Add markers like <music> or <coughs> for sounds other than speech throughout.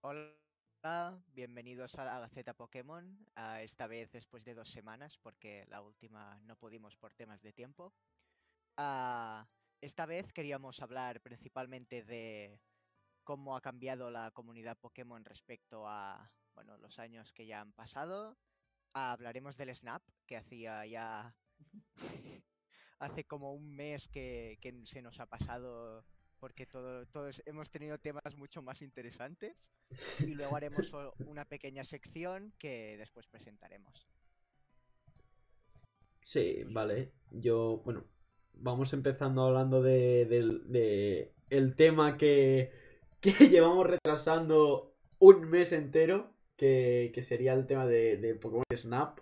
Hola, bienvenidos a la Gaceta Pokémon, a esta vez después de dos semanas, porque la última no pudimos por temas de tiempo. Ah, esta vez queríamos hablar principalmente de cómo ha cambiado la comunidad Pokémon respecto a bueno, los años que ya han pasado. Ah, hablaremos del Snap, que hacía ya <laughs> hace como un mes que, que se nos ha pasado porque todo- todos hemos tenido temas mucho más interesantes. Y luego haremos una pequeña sección que después presentaremos. Sí, vale. Yo, bueno, vamos empezando hablando de, del- de el tema que, que <laughs> llevamos retrasando un mes entero, que, que sería el tema de, de Pokémon Snap,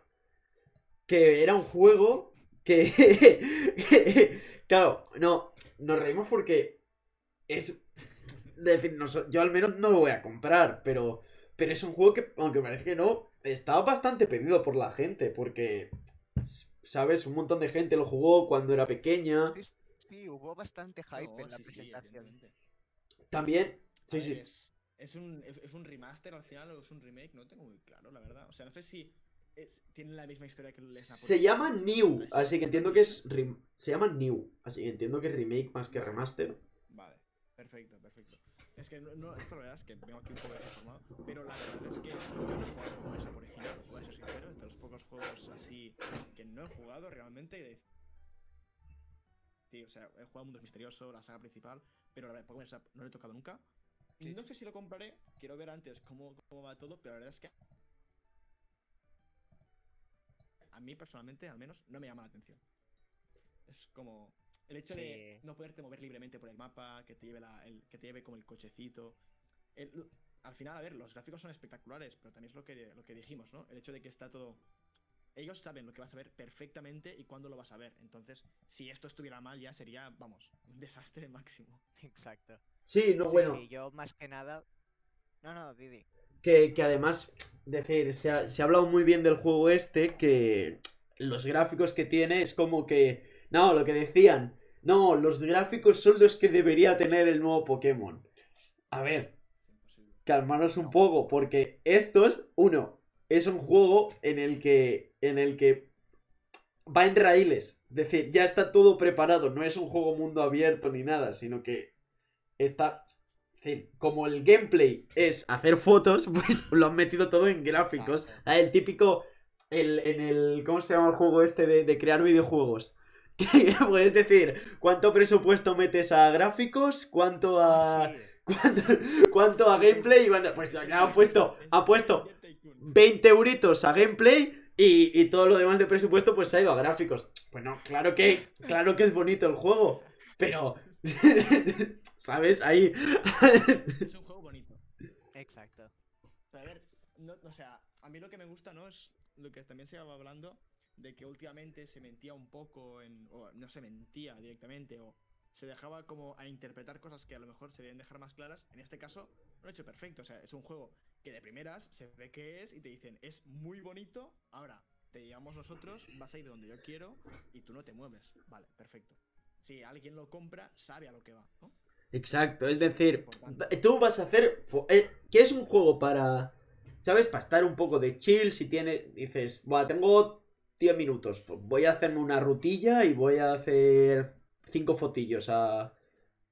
que era un juego que, <laughs> claro, no, nos reímos porque es, decir, yo al menos no lo voy a comprar, pero, pero es un juego que, aunque parece que no, está bastante pedido por la gente, porque ¿Sabes? Un montón de gente lo jugó cuando era pequeña. Sí, sí, hubo bastante hype No, en la sí, presentación. También. Sí, sí. Es, es un, es, es un remaster al final o es un remake, no tengo muy claro, la verdad. O sea, no sé si es- tienen la misma historia que el. Se llama New, así que entiendo que es. rem- Se llama New, así que entiendo que es remake más que remaster. Perfecto, perfecto. Es que no, no esto la verdad es que vengo aquí un poco desinformado, pero la verdad es que yo no he jugado como esa original, voy a ser sincero, es de los pocos juegos así que no he jugado realmente. Sí, o sea, he jugado Mundos Misterioso, la saga principal, pero la verdad, Pokémon Snap no lo he tocado nunca. Sí, no sé si lo compraré, quiero ver antes cómo, cómo va todo, pero la verdad es que a mí personalmente, al menos, no me llama la atención. Es como el hecho de no poderte mover libremente por el mapa, que te lleve, la- el, que te lleve como el cochecito. El- al final, a ver, los gráficos son espectaculares, pero también es lo que, lo que dijimos, ¿no? El hecho de que está todo... Ellos saben lo que vas a ver perfectamente y cuándo lo vas a ver. Entonces, si esto estuviera mal, ya sería, vamos, un desastre máximo. <laughs> Exacto. Sí, no, Sí, bueno. sí, yo más que nada. No, no, Didi. Que, que además, decir, se ha, se ha hablado muy bien del juego este, que los gráficos que tiene es como que, no, lo que decían, no, los gráficos son los que debería tener el nuevo Pokémon. A ver, calmaros un poco, porque estos, uno, es un juego en el que, en el que va en raíles, es decir, ya está todo preparado, no es un juego mundo abierto ni nada, sino que está, es decir, como el gameplay es hacer fotos, <laughs> pues lo han metido todo en gráficos. Ah, el típico, el, en el, ¿cómo se llama el juego este de, de crear videojuegos? <laughs> Que puedes decir, ¿cuánto presupuesto metes a gráficos? ¿Cuánto a... Sí, <laughs> ¿Cuánto, cuánto a gameplay? Y cuánto- Pues ya ha puesto, ha puesto 20 euritos a gameplay y, y todo lo demás de presupuesto pues se ha ido a gráficos. Bueno, claro que, claro que es bonito el juego, pero... <laughs> ¿Sabes? Ahí... Es un juego bonito. exacto. A ver, no, o sea, a mí lo que me gusta, ¿no? Es lo que también se iba hablando de que últimamente se mentía un poco en. o no se mentía directamente, o se dejaba como a interpretar cosas que a lo mejor se deben dejar más claras. En este caso, lo han hecho perfecto. O sea, es un juego que de primeras se ve que es y te dicen, es muy bonito. Ahora, te digamos nosotros, vas a ir donde yo quiero y tú no te mueves. Vale, perfecto. Si alguien lo compra, sabe a lo que va, ¿no? Exacto, es decir, tú vas a hacer... eh, que es un juego para... ¿Sabes? Para estar un poco de chill, si tienes... Dices, bueno, tengo 10 minutos, pues voy a hacerme una rutilla y voy a hacer 5 fotillos a...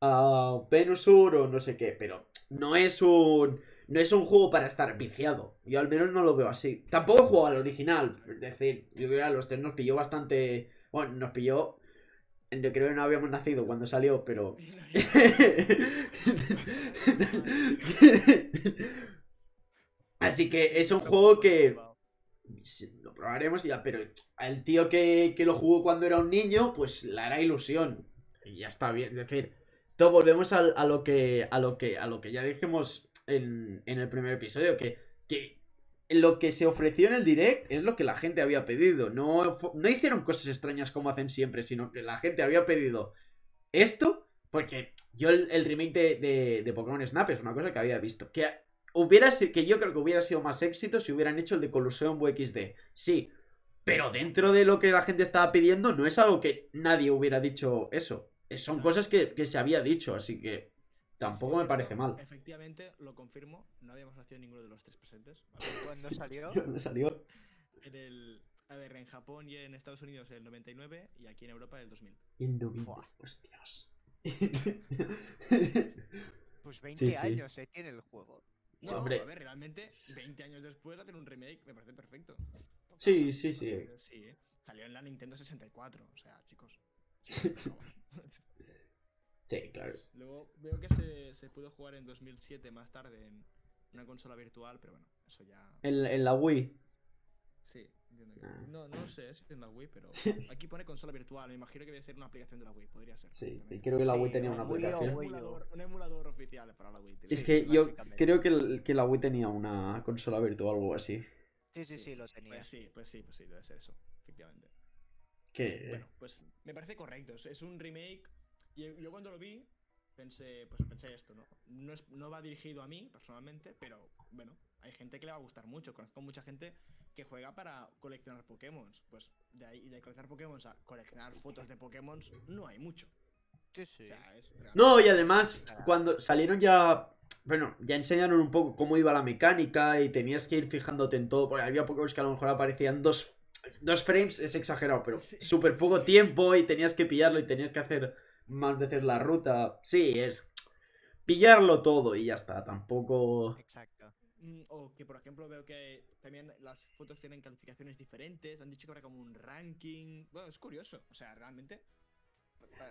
A Venusur o no sé qué, pero no es un... No es un juego para estar viciado. Yo al menos no lo veo así. Tampoco he jugado al original. Es decir, yo creo que a los tres nos pilló bastante... Bueno, nos pilló... Yo creo que no habíamos nacido cuando salió, pero... Así que es un juego que probaremos y ya, pero al tío que, que lo jugó cuando era un niño, pues le hará ilusión. Y ya está bien. Es decir, esto volvemos a, lo que a lo que a lo que ya dijimos en, en el primer episodio, que, que lo que se ofreció en el direct es lo que la gente había pedido. No, no hicieron cosas extrañas como hacen siempre, sino que la gente había pedido esto, porque yo el, el remake de, de, de Pokémon Snap es una cosa que había visto. Que hubiera si- que yo creo que hubiera sido más éxito si hubieran hecho el de Colosseum XD. Sí, pero dentro de lo que la gente estaba pidiendo, no es algo que nadie hubiera dicho eso. Es- Son cosas que, que se había dicho, así que. tampoco me parece mal. Efectivamente, lo confirmo, no habíamos nacido ninguno de los tres presentes. <laughs> Cuando salió, <laughs> Me salió. En el, a ver, en Japón y en Estados Unidos el 99 y aquí en Europa el 2000. En noviembre. Buah. Hostias. pues 20 <laughs> Sí, sí. años eh, tiene el juego. Sí, No, hombre. a ver, realmente 20 años después hacer un remake me parece perfecto. Sí, sí, sí. Sí, ¿eh? salió en la Nintendo 64, o sea, chicos. sí, <laughs> favor. Sí, claro. Luego veo que se, se pudo jugar en 2007 más tarde en una consola virtual, pero bueno, eso ya... En, en la Wii. Sí, entiendo que... Ah. No, no sé si es la Wii, pero <laughs> aquí pone consola virtual, me imagino que debe ser una aplicación de la Wii, podría ser. Sí, y creo que la Sí, Wii tenía una aplicación. Un emulador, un emulador oficial para la Wii. Es Sí, que yo creo que, el- que la Wii tenía una consola virtual o algo así. Sí, sí, sí, lo tenía. Pues sí, pues sí, pues sí, debe ser eso, efectivamente. Que. Bueno, pues me parece correcto. Es, es un remake. Y yo cuando lo vi, pensé, pues pensé esto, ¿no? No, es- no va dirigido a mí, personalmente, pero bueno, hay gente que le va a gustar mucho. Conozco mucha gente que juega para coleccionar Pokémon. Pues de ahí, de coleccionar Pokémon a coleccionar fotos de Pokémon, no hay mucho. Sí, sí. O sea, es No, y además, cuando salieron ya. Bueno, ya enseñaron un poco cómo iba la mecánica y tenías que ir fijándote en todo. Porque había Pokémon que a lo mejor aparecían dos, dos frames, es exagerado, pero Sí. súper poco tiempo y tenías que pillarlo y tenías que hacer más veces la ruta. Sí, es pillarlo todo y ya está. Tampoco. Exacto. Mm, O que, por ejemplo, veo que también las fotos tienen calificaciones diferentes. Han dicho que habrá como un ranking. Bueno, es curioso. O sea, realmente.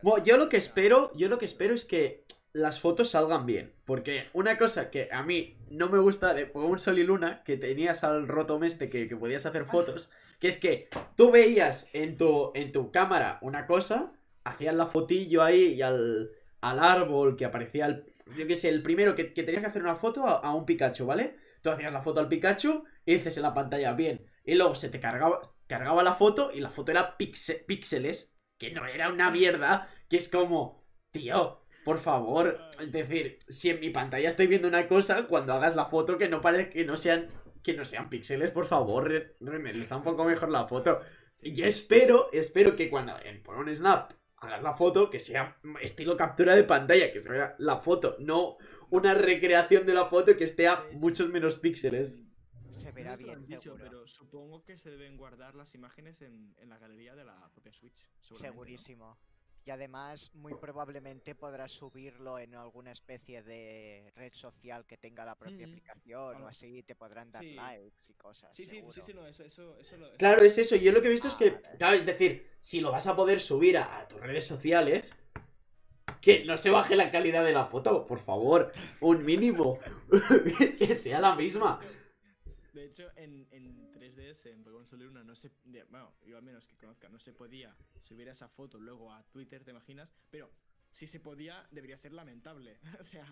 Bueno, yo lo que espero, yo lo que espero es que las fotos salgan bien. Porque una cosa que a mí no me gusta de Pokémon Sol y Luna, que tenías al Rotom este que, que podías hacer fotos, <laughs> que es que tú veías en tu, en tu cámara una cosa, hacías la fotillo ahí y al, al árbol que aparecía el, yo qué sé, el primero que, que tenías que hacer una foto a, a un Pikachu, ¿vale? Tú hacías la foto al Pikachu y dices en la pantalla bien. Y luego se te cargaba, cargaba la foto y la foto era píxeles, que no era una mierda, que es como, tío, por favor, es decir, si en mi pantalla estoy viendo una cosa, cuando hagas la foto que no pare, que no sean que no sean píxeles, por favor, re- reneriza un poco mejor la foto. Y espero, espero que cuando en Pokémon Snap hagas la foto, que sea estilo captura de pantalla, que se vea la foto, no una recreación de la foto que esté a muchos menos píxeles. Se No verá bien, dicho, seguro. pero supongo que se deben guardar las imágenes en, en la galería de la propia Switch. seguramente, ¿no? Segurísimo. Y además, muy probablemente podrás subirlo en alguna especie de red social que tenga la propia Mm, aplicación o algo. así, te podrán dar Sí. likes y cosas. Sí, sí, sí, sí, no, eso, eso, eso lo- Claro, es eso. Yo lo que he visto es que, Vale. claro, es decir, si lo vas a poder subir a, a tus redes sociales, que no se baje la calidad de la foto, por favor, un mínimo, <laughs> que sea la misma. De hecho, en, en 3DS, en Pokémon Sol y Luna, no se. bueno, yo al menos que conozca, no se podía subir esa foto luego a Twitter, ¿te imaginas? Pero si se podía, debería ser lamentable. <laughs> o sea,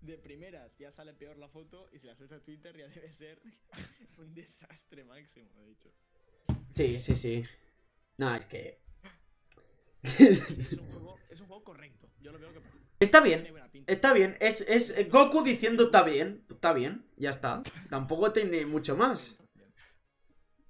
de primeras ya sale peor la foto y si la subes a Twitter ya debe ser <laughs> un desastre máximo, de hecho. Sí, sí, sí. No, es que... <laughs> Es un juego, es un juego correcto. Yo lo veo que. Está bien, está bien. Es, es Goku diciendo está bien, está bien, ya está. Tampoco tiene mucho más.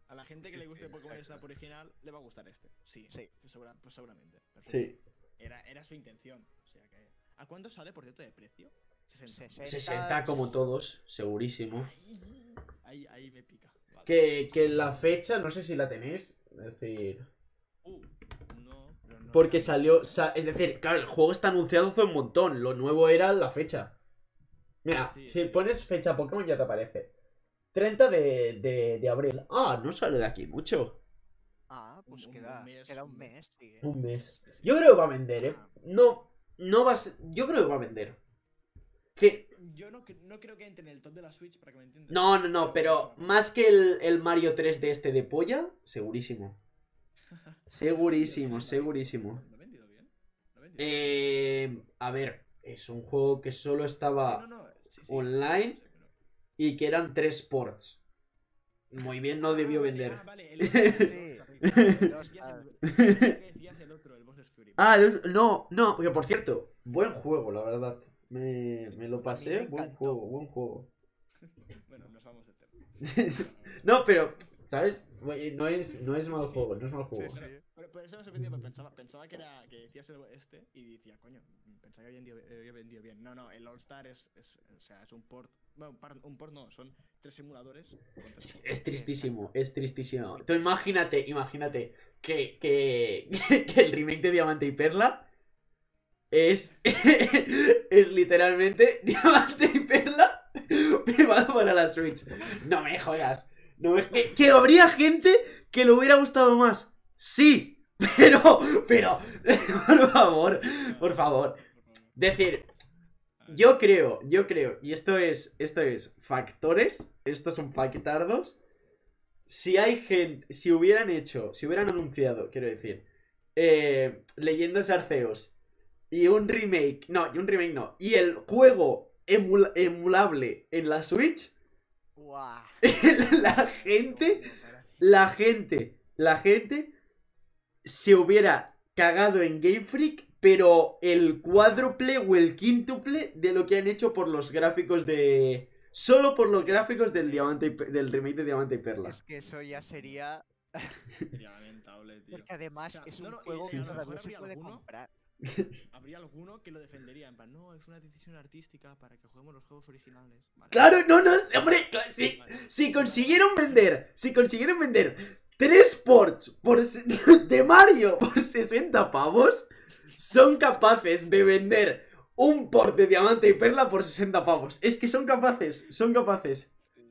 A la gente que Sí, le guste Pokémon. Snap original le va a gustar este. Sí, Sí. segura- pues seguramente. perfecto. Sí. Era, era su intención. O sea que. ¿A cuánto sale, por cierto, de precio? 60. 60. 60 como todos, segurísimo. Ahí, ahí, ahí me pica. Vale. Que, que la fecha, no sé si la tenéis. Es decir... Uh, no Porque salió, sa- es decir, claro, el juego está anunciado hace un montón. Lo nuevo era la fecha. Mira, Sí, si sí. pones fecha Pokémon ya te aparece. 30 de, de, de abril. Ah, no sale de aquí mucho. Ah, Un- pues un queda, mes, queda un un mes. mes, sí. ¿eh? Un mes. Yo creo que va a vender, ¿eh? Ah. No, no va a ser- Yo creo que va a vender. Que, Yo no, no creo que entre en el top de la Switch, para que me entiendas. no, no, no, pero más que el, el Mario 3 de este de polla, segurísimo. Segurísimo, segurísimo. ¿Lo he vendido bien? ¿Lo he vendido bien? Eh, a ver, es un juego que solo estaba... Sí, no, no, sí, sí, online. y que eran tres ports. Muy bien, no debió Ah, vender. ah, ah. Ah, no, no, que por cierto, buen juego, la verdad. Me, me lo pasé, me buen juego, buen juego. Bueno, nos vamos de tema. No, pero ¿Sabes? No es, no es mal juego, no es mal juego. Sí, sí. Pero, pero eso me sorprendió, porque pensaba, pensaba que era que decías este y decía, coño, pensaba que había vendido, había vendido bien. No, no, el All Star es, es, o sea, es un port. Bueno, un, port no, son tres simuladores. Es, es tristísimo, es tristísimo. Tú imagínate, imagínate que, que, <laughs> que el remake de Diamante y Perla es, <laughs> es literalmente <laughs> Diamante y Perla privado para la Switch. No me jodas. No me- que, que habría gente que le hubiera gustado más. Sí, <laughs> pero, pero, <laughs> por favor, por favor. Decir, yo creo, yo creo, y esto es, esto es factores, estos son factardos. Si hay gente, si hubieran hecho, si hubieran anunciado, quiero decir, eh, Leyendas Arceos y un remake, no, y un remake no, y el juego emula- emulable en la Switch, <laughs> La gente, la gente, la gente se hubiera cagado en Game Freak, pero el cuádruple o el quíntuple de lo que han hecho por los gráficos de. Solo por los gráficos del diamante y Pe- del remake de Diamante y Perla. Es que eso ya sería. Sería lamentable, tío. <laughs> Porque además O sea, es no, un no, juego que todavía se puede alguno- comprar. <laughs> Habría alguno que lo defendería, en plan, no, es una decisión artística para que juguemos los juegos originales. Vale. Claro, no, no, hombre. Vale. Si consiguieron vender, si consiguieron vender tres ports por, <laughs> de Mario por 60 pavos, son capaces de vender un port de Diamante y Perla por 60 pavos. Es que son capaces, son capaces. Sí,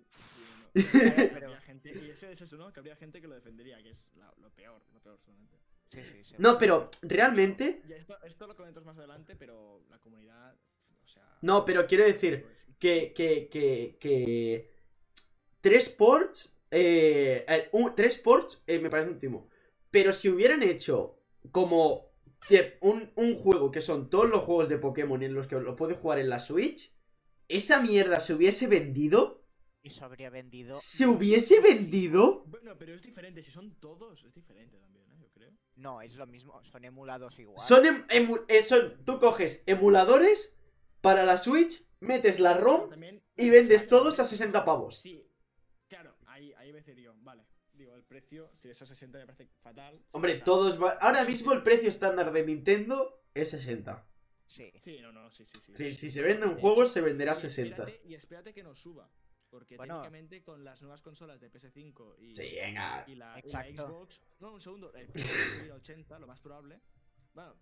no. Claro, <laughs> pero- gente, y eso es eso, ¿no? Que habría gente que lo defendería, que es la- lo peor, lo peor solamente. Sí, sí, sí. No, pero realmente, esto, esto lo comentamos más adelante, pero la comunidad, o sea... No, pero quiero decir que, que, que, que tres ports, eh, eh, un- tres ports eh, me parece un timo. Pero si hubieran hecho como un, un juego que son todos los juegos de Pokémon en los que lo puedes jugar en la Switch, esa mierda se hubiese vendido, Y se habría vendido. se hubiese vendido. Bueno, pero es diferente, si son todos, es diferente también, ¿eh? Creo. No, es lo mismo, son emulados igual. Son, em- emu- eh, son- tú coges emuladores para la Switch, metes la ROM también- y vendes todos a 60 pavos. Sí, claro, ahí, ahí me diría, vale. Digo, el precio, si es a 60 me parece fatal. Hombre, todos va- Ahora mismo el precio estándar de Nintendo es 60. Sí. Sí, no, no, sí, sí, sí. Si, si se vende un juego, se venderá y 60. espérate- Y espérate que nos suba. Porque Bueno. técnicamente con las nuevas consolas de PS5 y, Sí, venga. y, la, y la Exacto. Xbox. No, un segundo. El precio va a subir a 80, lo más probable. Bueno,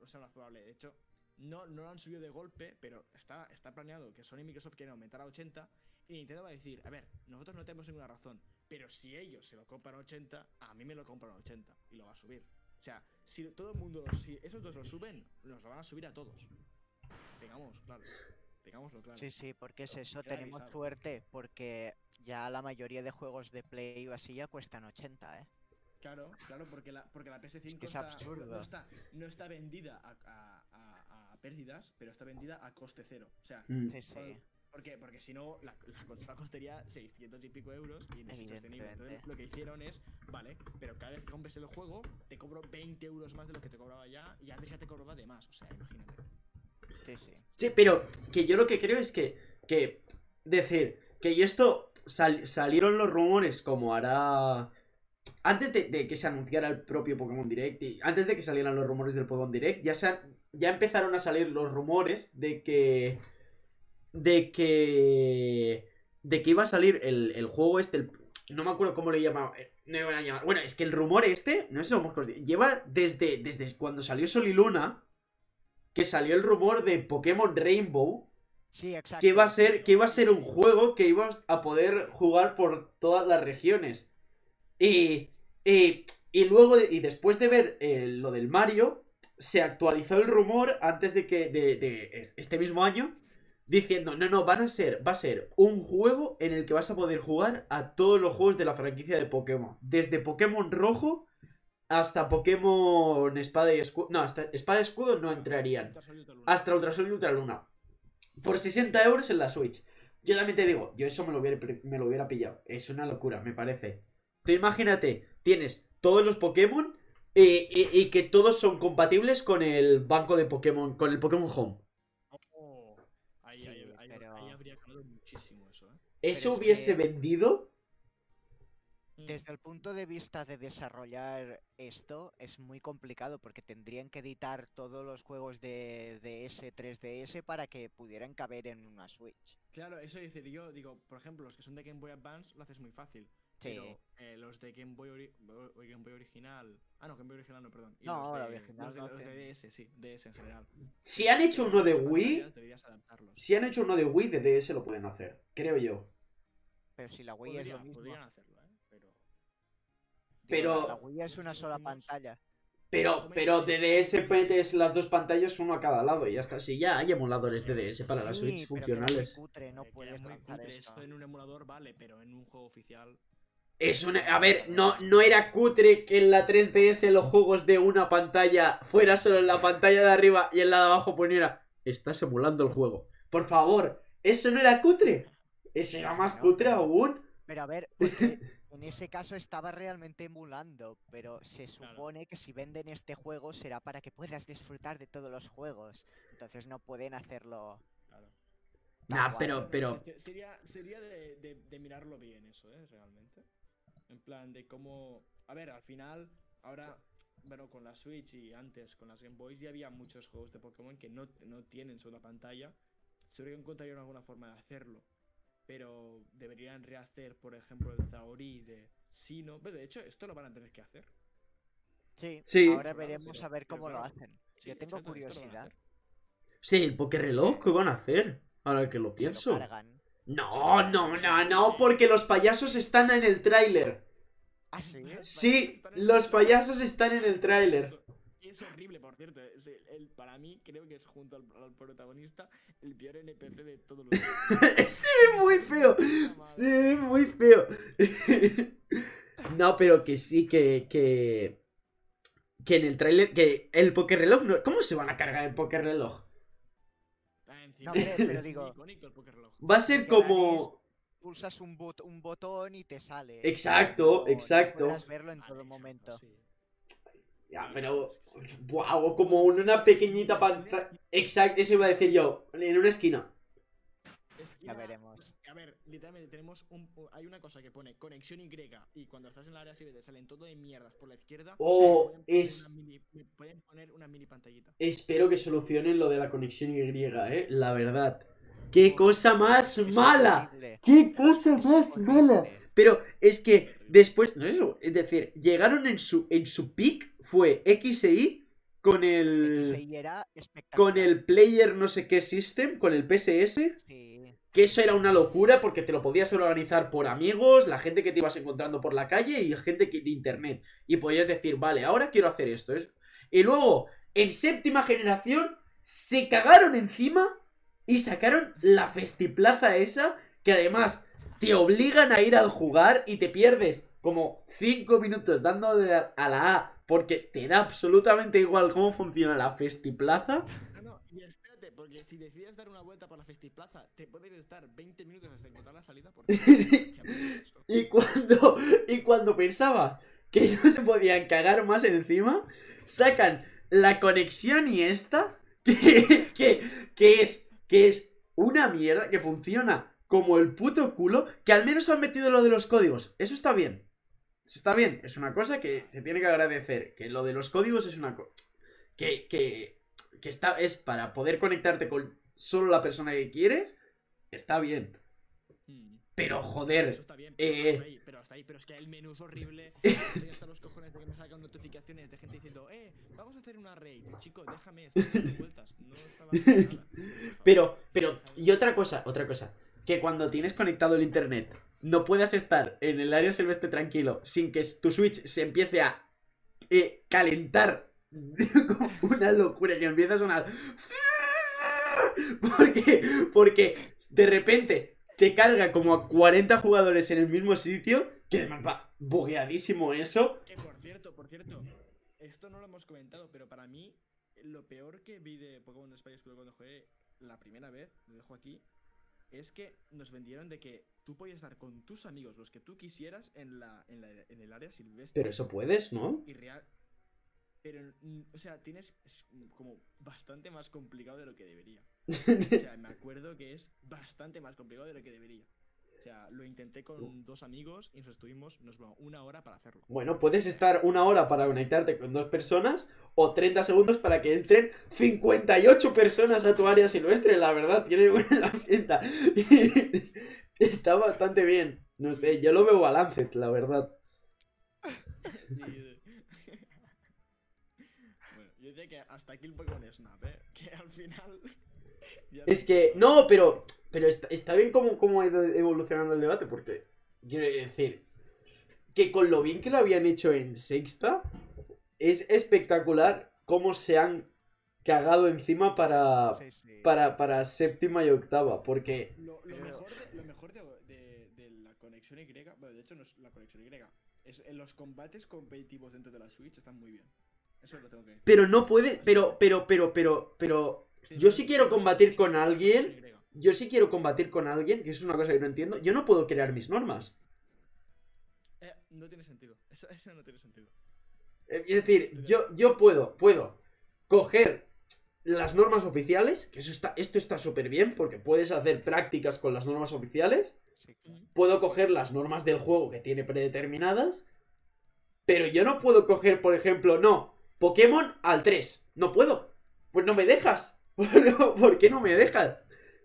o sea, lo más probable. De hecho, no, no lo han subido de golpe, pero está, está planeado que Sony y Microsoft quieren aumentar a 80. Y Nintendo va a decir: A ver, nosotros no tenemos ninguna razón. Pero si ellos se lo compran a 80, a mí me lo compran a 80 y lo va a subir. O sea, si todo el mundo, si esos dos lo suben, nos lo van a subir a todos. Tengamos, claro. Claro. Sí, sí, porque es eso, tenemos avisado. suerte, porque ya la mayoría de juegos de Play o así ya cuestan 80, ¿eh? Claro, claro, porque la, porque la PS5 que es está, absurdo. No, está, no está vendida a, a- a- a pérdidas, pero está vendida a coste cero. O sea, Mm. Sí, sí. por- porque, porque si no, la, la consola costaría 600 y pico euros y no es insostenible. Entonces, lo que hicieron es, vale, pero cada vez que compres el juego, te cobro 20 euros más de lo que te cobraba ya, y antes ya te cobraba de más. O sea, imagínate. Sí, pero que yo lo que creo es que, que decir, que y esto sal- salieron los rumores como hará... Antes de, que se anunciara el propio Pokémon Direct y antes de que salieran los rumores del Pokémon Direct, ya, se ya empezaron a salir los rumores de que... De que... De que iba a salir el, el juego este, no me acuerdo cómo le llamaba. eh, No iban a llamar. Bueno, es que el rumor este, no lo hemos- lleva desde, desde cuando salió Sol y Luna, que salió el rumor de Pokémon Rainbow, Sí, exacto. que iba a ser, que iba a ser un juego que ibas a poder jugar por todas las regiones. Y, y, y luego, de- y después de ver eh, lo del Mario, se actualizó el rumor antes de que, de, de es- este mismo año, diciendo, no, no, van a ser, va a ser un juego en el que vas a poder jugar a todos los juegos de la franquicia de Pokémon. Desde Pokémon Rojo hasta Pokémon Espada y Escudo. No, hasta Espada y Escudo no entrarían hasta Ultra Sol y Ultra Luna. Por 60 euros en la Switch. Yo también te digo, yo eso me lo hubiera, me lo hubiera pillado. Es una locura, me parece. Tú imagínate, tienes todos los Pokémon eh, y, y que todos son compatibles con el banco de Pokémon, con el Pokémon Home. Oh, ahí, Sí, ahí- ahí- pero- ahí habría ganado muchísimo eso, ¿eh? Eso es hubiese que- vendido. Desde el punto de vista de desarrollar esto, es muy complicado porque tendrían que editar todos los juegos de DS, 3DS para que pudieran caber en una Switch. Claro, eso es decir, yo digo, por ejemplo, los que son de Game Boy Advance lo haces muy fácil. Sí. Pero eh, los de Game Boy, ori- Game Boy original. Ah, no, Game Boy original no, perdón. Y No, los de, original los de, no los de. DS, sí, DS en general. Si han hecho uno de Wii, pantallas Deberías adaptarlos. si han hecho uno de Wii, de DS lo pueden hacer, creo yo. Pero si la Wii es lo mismo. Podrían pero- La Wii es una sola pantalla. Pero, pero de DS metes las dos pantallas, uno a cada lado y ya está. Sí, ya hay emuladores de DS para las Switch pero queda muy funcionales. cutre, no queda puedes muy lanzar cutre, esto. Eso en un emulador vale, pero en un juego oficial. Es una... A ver, no, no era cutre que en la 3DS los juegos de una pantalla fuera solo en la pantalla de arriba y en la de abajo poniera estás emulando el juego. Por favor, eso no era cutre. Eso era más cutre aún. Pero a ver, porque <laughs> en ese caso estaba realmente emulando, pero se Claro. supone que si venden este juego será para que puedas disfrutar de todos los juegos. Entonces no pueden hacerlo. Claro. Nah, guay. pero, pero... Se- Sería, sería de, de- de mirarlo bien eso, ¿eh? Realmente. En plan de cómo... A ver, al final, ahora, bueno, con la Switch y antes con las Game Boys ya había muchos juegos de Pokémon que no, no tienen sola pantalla. Seguro que encontrarían alguna forma de hacerlo. Pero deberían rehacer, por ejemplo, el Zaori de Sino. Pero de hecho, esto lo van a tener que hacer. Sí, Sí. ahora veremos pero- a ver pero cómo lo hacen. Sí, Yo tengo curiosidad. Sí, el Pokéreloj, ¿qué van a hacer? Ahora que lo pienso. No, no, no, no, porque los payasos están en el tráiler. Ah, sí. Sí, los payasos están en el tráiler. Es horrible, por cierto. es el- el- para mí, creo que es junto al, al protagonista el peor NPC de todos los. <laughs> Se ve muy feo. Se ve muy feo. No, pero que sí, que. Que, que en el tráiler. Que el Pokéreloj. No... ¿Cómo se van a cargar el Pokéreloj? Ah, encima, No, pero muy digo- el. Va a ser como. Pulsas un, bot- un botón y te sale. Exacto, exacto. podrás verlo en Vale, todo momento. sí. Ya, pero. Wow, como en una pequeñita pantalla. Exacto, eso iba a decir yo. En una esquina. Ya veremos. A ver, literalmente tenemos un, hay una cosa que pone conexión Y y cuando estás en la área civil te salen todo de mierdas por la izquierda. Oh, pueden poner es- mini- pueden poner una mini pantallita. Espero que solucionen lo de la conexión Y, eh. La verdad. ¡Qué cosa más es mala! ¡Qué cosa Es más mala! Pero es que después, no eso, es decir, llegaron en su en su peak fue X e Y con el era con el player no sé qué system, con el PSS, Sí. que eso era una locura porque te lo podías organizar por amigos, la gente que te ibas encontrando por la calle y gente que, de internet y podías decir, "Vale, ahora quiero hacer esto." es- Y luego en séptima generación se cagaron encima y sacaron la festiplaza esa que además te obligan a ir al jugar y te pierdes como 5 minutos dando de a a la A porque te da absolutamente igual cómo funciona la festiplaza. No, no, y espérate, porque si decides dar una vuelta por la Festiplaza, te puedes estar 20 minutos hasta encontrar la salida por cierto. <laughs> <laughs> Y cuando, y cuando pensaba que no se podían cagar más encima, sacan la conexión y esta, <laughs> que, que, que es, que es una mierda que funciona como el puto culo, que al menos han metido lo de los códigos. Eso está bien. Eso está bien. Es una cosa que se tiene que agradecer. Que lo de los códigos es una cosa. Que, que, que está, es para poder conectarte con solo la persona que quieres. Está bien. Pero Eso joder. está bien, pero, eh, hasta ahí, pero hasta ahí, pero es que el menú es horrible. <laughs> Estoy hasta los cojones de que me salgan notificaciones de gente diciendo, eh, vamos a hacer una raid. Chico, déjame, estoy dando vueltas. No estaba nada. Pero, pero, y otra cosa, otra cosa. Que cuando tienes conectado el internet, no puedas estar en el área silvestre tranquilo sin que tu Switch se empiece a eh, calentar <laughs> como una locura que empieza a sonar. <laughs> Porque, porque de repente te carga como a 40 jugadores en el mismo sitio. Que además va bugueadísimo eso. Que por cierto, por cierto, esto no lo hemos comentado, pero para mí lo peor que vi de Pokémon Spy School cuando jugué la primera vez, lo dejo aquí, es que nos vendieron de que tú podías estar con tus amigos, los que tú quisieras, en, la, en, la- en el área silvestre. Pero eso puedes, ¿no? Y real. Pero, o sea, tienes. Es como bastante más complicado de lo que debería. O sea, <laughs> me acuerdo que es bastante más complicado de lo que debería. O sea, lo intenté con dos amigos y nos estuvimos nos una hora para hacerlo. Bueno, puedes estar una hora para conectarte con dos personas o 30 segundos para que entren 58 personas a tu área silvestre. La verdad, tiene buena <laughs> pinta. Está bastante bien. No sé, yo lo veo balance, la verdad. <laughs> Bueno, yo diría que hasta aquí el Pokémon Snap, ¿eh? Que al final... <laughs> Es que, no, pero, pero está, está bien cómo, cómo ha ido evolucionando el debate, porque quiero decir que con lo bien que lo habían hecho en sexta, es espectacular cómo se han cagado encima para, Sí, sí. para, para séptima y octava, porque Lo, lo Pero- mejor, de, lo mejor de, de- de la conexión Y, bueno, de hecho no es la conexión Y, es en los combates competitivos dentro de la Switch están muy bien. Eso lo tengo que decir. pero no puede, pero, pero, pero, pero, pero, yo sí quiero combatir con alguien. yo sí quiero combatir con alguien, que es una cosa que no entiendo, yo no puedo crear mis normas. Eh, no tiene sentido. Eso, eso no tiene sentido. Eh, Es decir, yo, yo puedo, puedo coger las normas oficiales, que eso está, esto está súper bien, porque puedes hacer prácticas con las normas oficiales. Sí, claro. Puedo coger las normas del juego que tiene predeterminadas. Pero yo no puedo coger, por ejemplo, no, Pokémon al 3. No puedo. Pues no me dejas. <laughs> ¿Por qué no me dejas?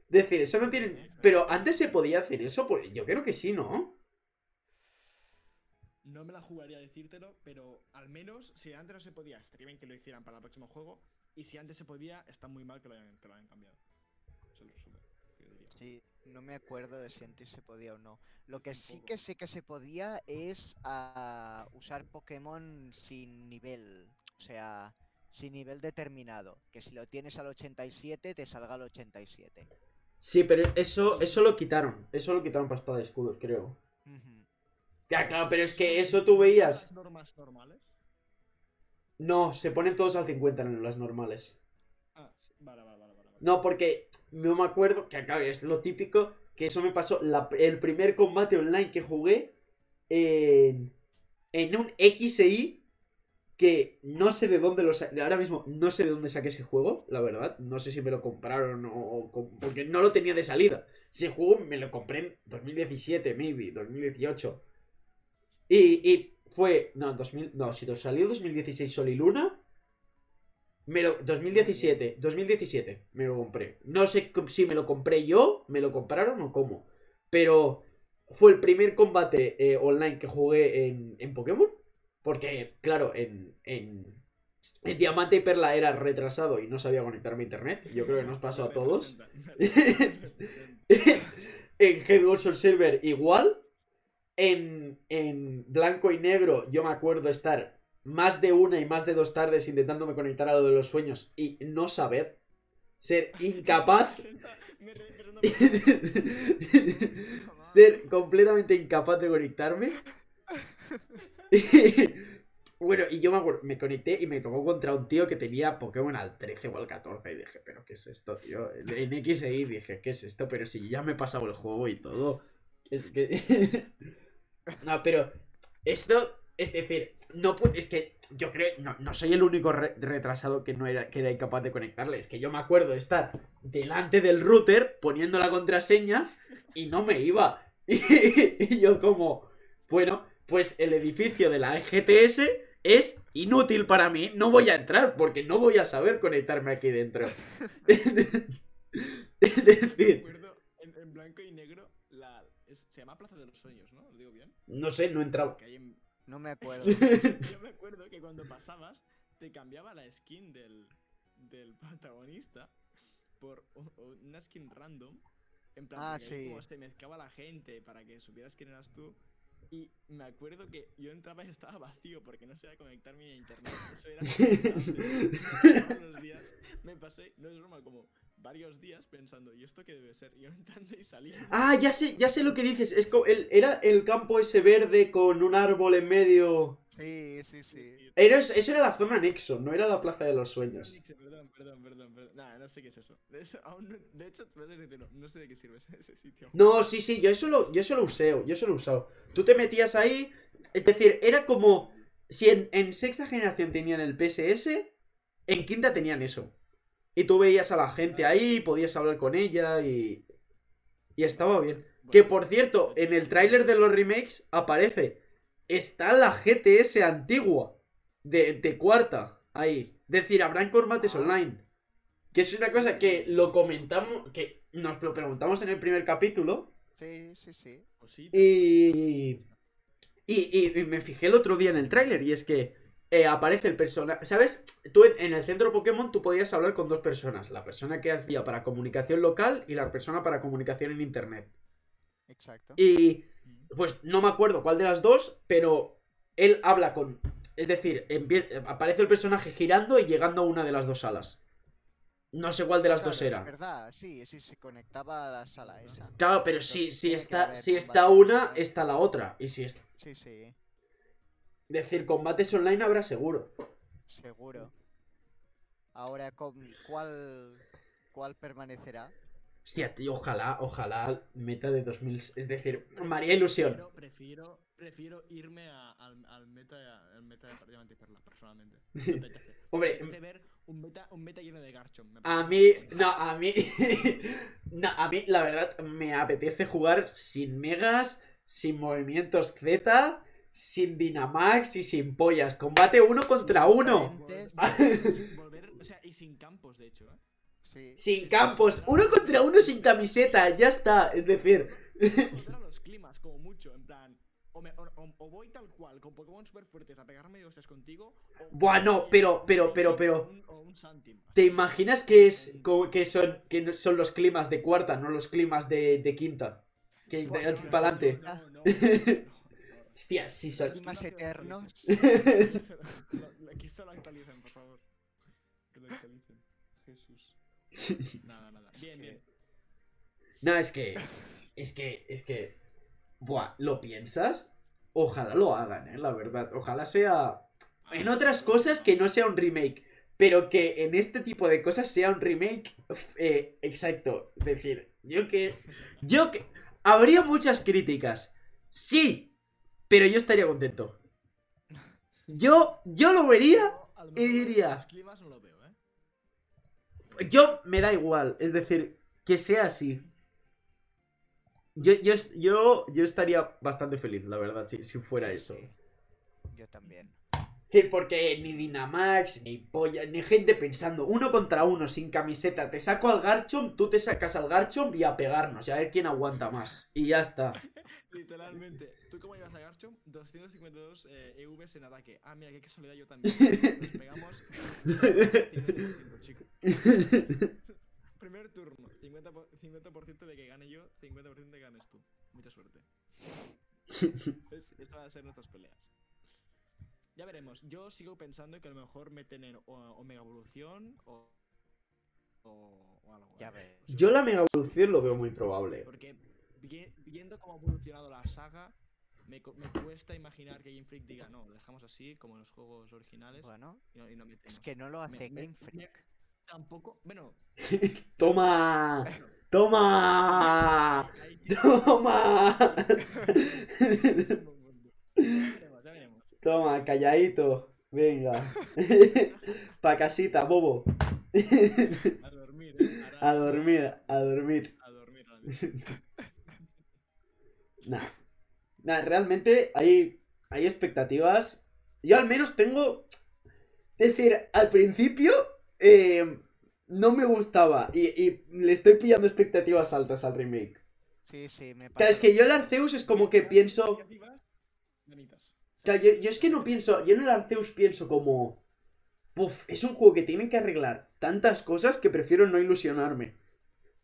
Es decir, eso no tiene... Pero antes se podía hacer eso, pues yo creo que sí, ¿no? No me la jugaría a decírtelo, pero al menos si antes no se podía, estaría bien que lo hicieran para el próximo juego. Y si antes se podía, está muy mal que lo hayan, que lo hayan cambiado. Eso lo. Sí, no me acuerdo de si antes se podía o no. Lo que sí que sé que se podía es ah, usar Pokémon sin nivel. O sea, sin nivel determinado. Que si lo tienes al 87, te salga al 87. Sí, pero eso, eso lo quitaron. Eso lo quitaron para espada y escudo, creo. Ya, claro, pero es que eso tú veías. ¿Las normas normales? No, se ponen todos al 50 en las normales. Ah, sí. Vale, vale, vale, vale. vale. No, porque no me acuerdo, que acá es lo típico, que eso me pasó la- el primer combate online que jugué en, en un XI que no sé de dónde lo ahora mismo no sé de dónde saqué ese juego, la verdad, no sé si me lo compraron o, porque no lo tenía de salida. Ese juego me lo compré en 2017, maybe, 2018. Y, y fue, no, 2000, no, si salió 2016 Sol y Luna, me lo, 2017, 2017 me lo compré. No sé si me lo compré yo, me lo compraron o cómo. Pero fue el primer combate eh, online que jugué en, en Pokémon. Porque, claro, en, en, en Diamante y Perla era retrasado y no sabía conectarme a internet. Yo creo que nos pasó a todos. <laughs> en Head Silver igual. En, en blanco y negro yo me acuerdo estar más de una y más de dos tardes intentándome conectar a lo de los sueños y no saber. Ser incapaz. <laughs> Ser completamente incapaz de conectarme. <laughs> bueno, y yo me acuerdo, me conecté y me tocó contra un tío que tenía Pokémon al 13 o al 14 y dije, pero ¿qué es esto, tío? En XI dije, ¿qué es esto? Pero si ya me he pasado el juego y todo. Es que... <laughs> no, pero esto, es decir, no es que yo creo, no, no soy el único re- retrasado que no era, que era incapaz de conectarle. Es que yo me acuerdo de estar delante del router poniendo la contraseña y no me iba. <laughs> Y, yo como, bueno, pues el edificio de la GTS es inútil para mí, no voy a entrar porque no voy a saber conectarme aquí dentro. <laughs> es decir, en, en blanco y negro, la, es- se llama Plaza de los Sueños, ¿no? ¿Lo digo bien? no sé, no he entrado. En- No me acuerdo. <laughs> Yo me acuerdo que cuando pasabas, te cambiaba la skin del, del protagonista por una skin random. En plan, Ah, sí. como se mezclaba la gente para que supieras quién eras tú. Y me acuerdo que yo entraba y estaba vacío porque no sabía conectarme a internet. Eso era. <laughs> Todos los días me pasé, no es broma, como varios días pensando, ¿y esto qué debe ser? Y yo <laughs> entrando y saliendo. Ah, ya sé, ya sé lo que dices. Es co- el- era el campo ese verde con un árbol en medio. Sí, sí, sí. Era, eso era la zona anexo, no era la plaza de los sueños. Perdón, perdón, perdón, perdón. Nah, no sé qué es eso. De, eso aún no- de hecho, no sé de qué sirve <laughs> ese, sitio. No, sí, sí, yo eso lo, yo eso lo usé, yo eso lo he usado. Tú te metías ahí, es decir, era como si en, en sexta generación tenían el PSS, en quinta tenían eso. Y tú veías a la gente ahí, podías hablar con ella y... Y estaba bien. Que por cierto, en el tráiler de los remakes aparece. Está la GTS antigua. De, de cuarta. Ahí. Es decir, habrán combates Ah. online. Que es una cosa que lo comentamos. Que nos lo preguntamos en el primer capítulo. Sí, sí, sí. Sí, Y. Y, y- y me fijé el otro día en el tráiler. Y es que. Eh, aparece el personaje. ¿Sabes? Tú en, en el centro Pokémon tú podías hablar con dos personas. La persona que hacía para comunicación local y la persona para comunicación en internet. Exacto. Y pues no me acuerdo cuál de las dos, pero él habla con. Es decir, aparece el personaje girando y llegando a una de las dos salas. No sé cuál de las dos era. Es verdad, sí, sí, se conectaba a la sala esa. Claro, pero Entonces si, si está, si está una, está la otra. Y si es Sí, sí, decir combates online habrá seguro. seguro. Ahora, ¿con ¿cuál, cuál permanecerá? Hostia, tío, ojalá, ojalá meta de 2000. Es decir, María Ilusión. Prefiero, prefiero, prefiero irme a- al, al meta, al meta de Diamante y Perla, personalmente. <laughs> Hombre, apetece ver un meta, un meta lleno de Garchomp. me A mí, no, a mí, <laughs> no, a mí la verdad me apetece jugar sin megas, sin movimientos Z, sin Dynamax y sin pollas. Combate uno contra uno. Volver- o sea, y sin campos, de hecho, ¿eh? sí. Sin campos, uno contra uno sin camiseta, ya está. Es decir, los climas, como mucho, en plan. O, me- o- o- o voy tal cual, con Pokémon super fuertes a pegarme de hostias contigo. O Buah, no, voy pero- pero- pero- pero- un, un. ¿te imaginas que es que son que son los climas de cuarta, no los climas de, de quinta? Que Pues para adelante. No, no, no. Hostia, sí son. Climas eternos. <laughs> Aquí se lo- Aquí se lo actualicen, por favor. Que lo actualicen. Jesús. <laughs> Nada, nada. Bien, bien. No, es que. Es que. Es que. Buah, ¿lo piensas? Ojalá lo hagan, eh, la verdad. Ojalá sea. En otras cosas que no sea un remake. Pero que en este tipo de cosas sea un remake. eh, exacto. Es decir, yo que. Yo que. Habría muchas críticas. Sí. Pero yo estaría contento. Yo. Yo lo vería. Y diría- ¿eh? Yo me da igual, es decir, que sea así. Yo, yo, yo, yo estaría bastante feliz, la verdad, si, si fuera Sí, eso. sí. Yo también. Sí, porque ni Dynamax, ni polla, ni gente pensando uno contra uno sin camiseta. Te saco al Garchomp, tú te sacas al Garchomp y a pegarnos, y a ver quién aguanta más. Y ya está. <laughs> Literalmente. ¿Tú cómo llevas a Garchomp? 252 eh, EVs en ataque. Ah, mira, qué casualidad yo también. <laughs> Nos pegamos. 50%, chico. <laughs> Primer turno. 50%, por- 50 de que gane yo, 50% de que ganes tú. Mucha suerte. <laughs> Es- Esta va a ser nuestras peleas. Ya veremos. Yo sigo pensando que a lo mejor meten en o- Omega Evolución o, o, o algo. Ya ¿eh? Yo la mega evolución lo veo muy probable. Porque vi- viendo cómo ha evolucionado la saga, me, cuesta imaginar que Game Freak diga, no, lo dejamos así, como en los juegos originales, Bueno, y no, y no metemos". es que no lo hace Me- me- Game me- Freak. Tampoco, bueno, <laughs> ¡Toma! bueno, ¡Toma! ¡Toma! Toma, calladito. Venga. <laughs> pa' casita, bobo. A dormir, ¿eh? A dormir, a dormir. A dormir. ahora mismo. Nah. Nah, realmente hay, hay expectativas. Yo al menos tengo. Es decir, al principio eh, no me gustaba. Y, y le estoy pillando expectativas altas al remake. Sí, sí, me pasa. Claro, es que yo el Arceus es como que pienso. Claro, yo, yo es que no pienso. Yo en el Arceus pienso como. Puf, es un juego que tienen que arreglar tantas cosas que prefiero no ilusionarme.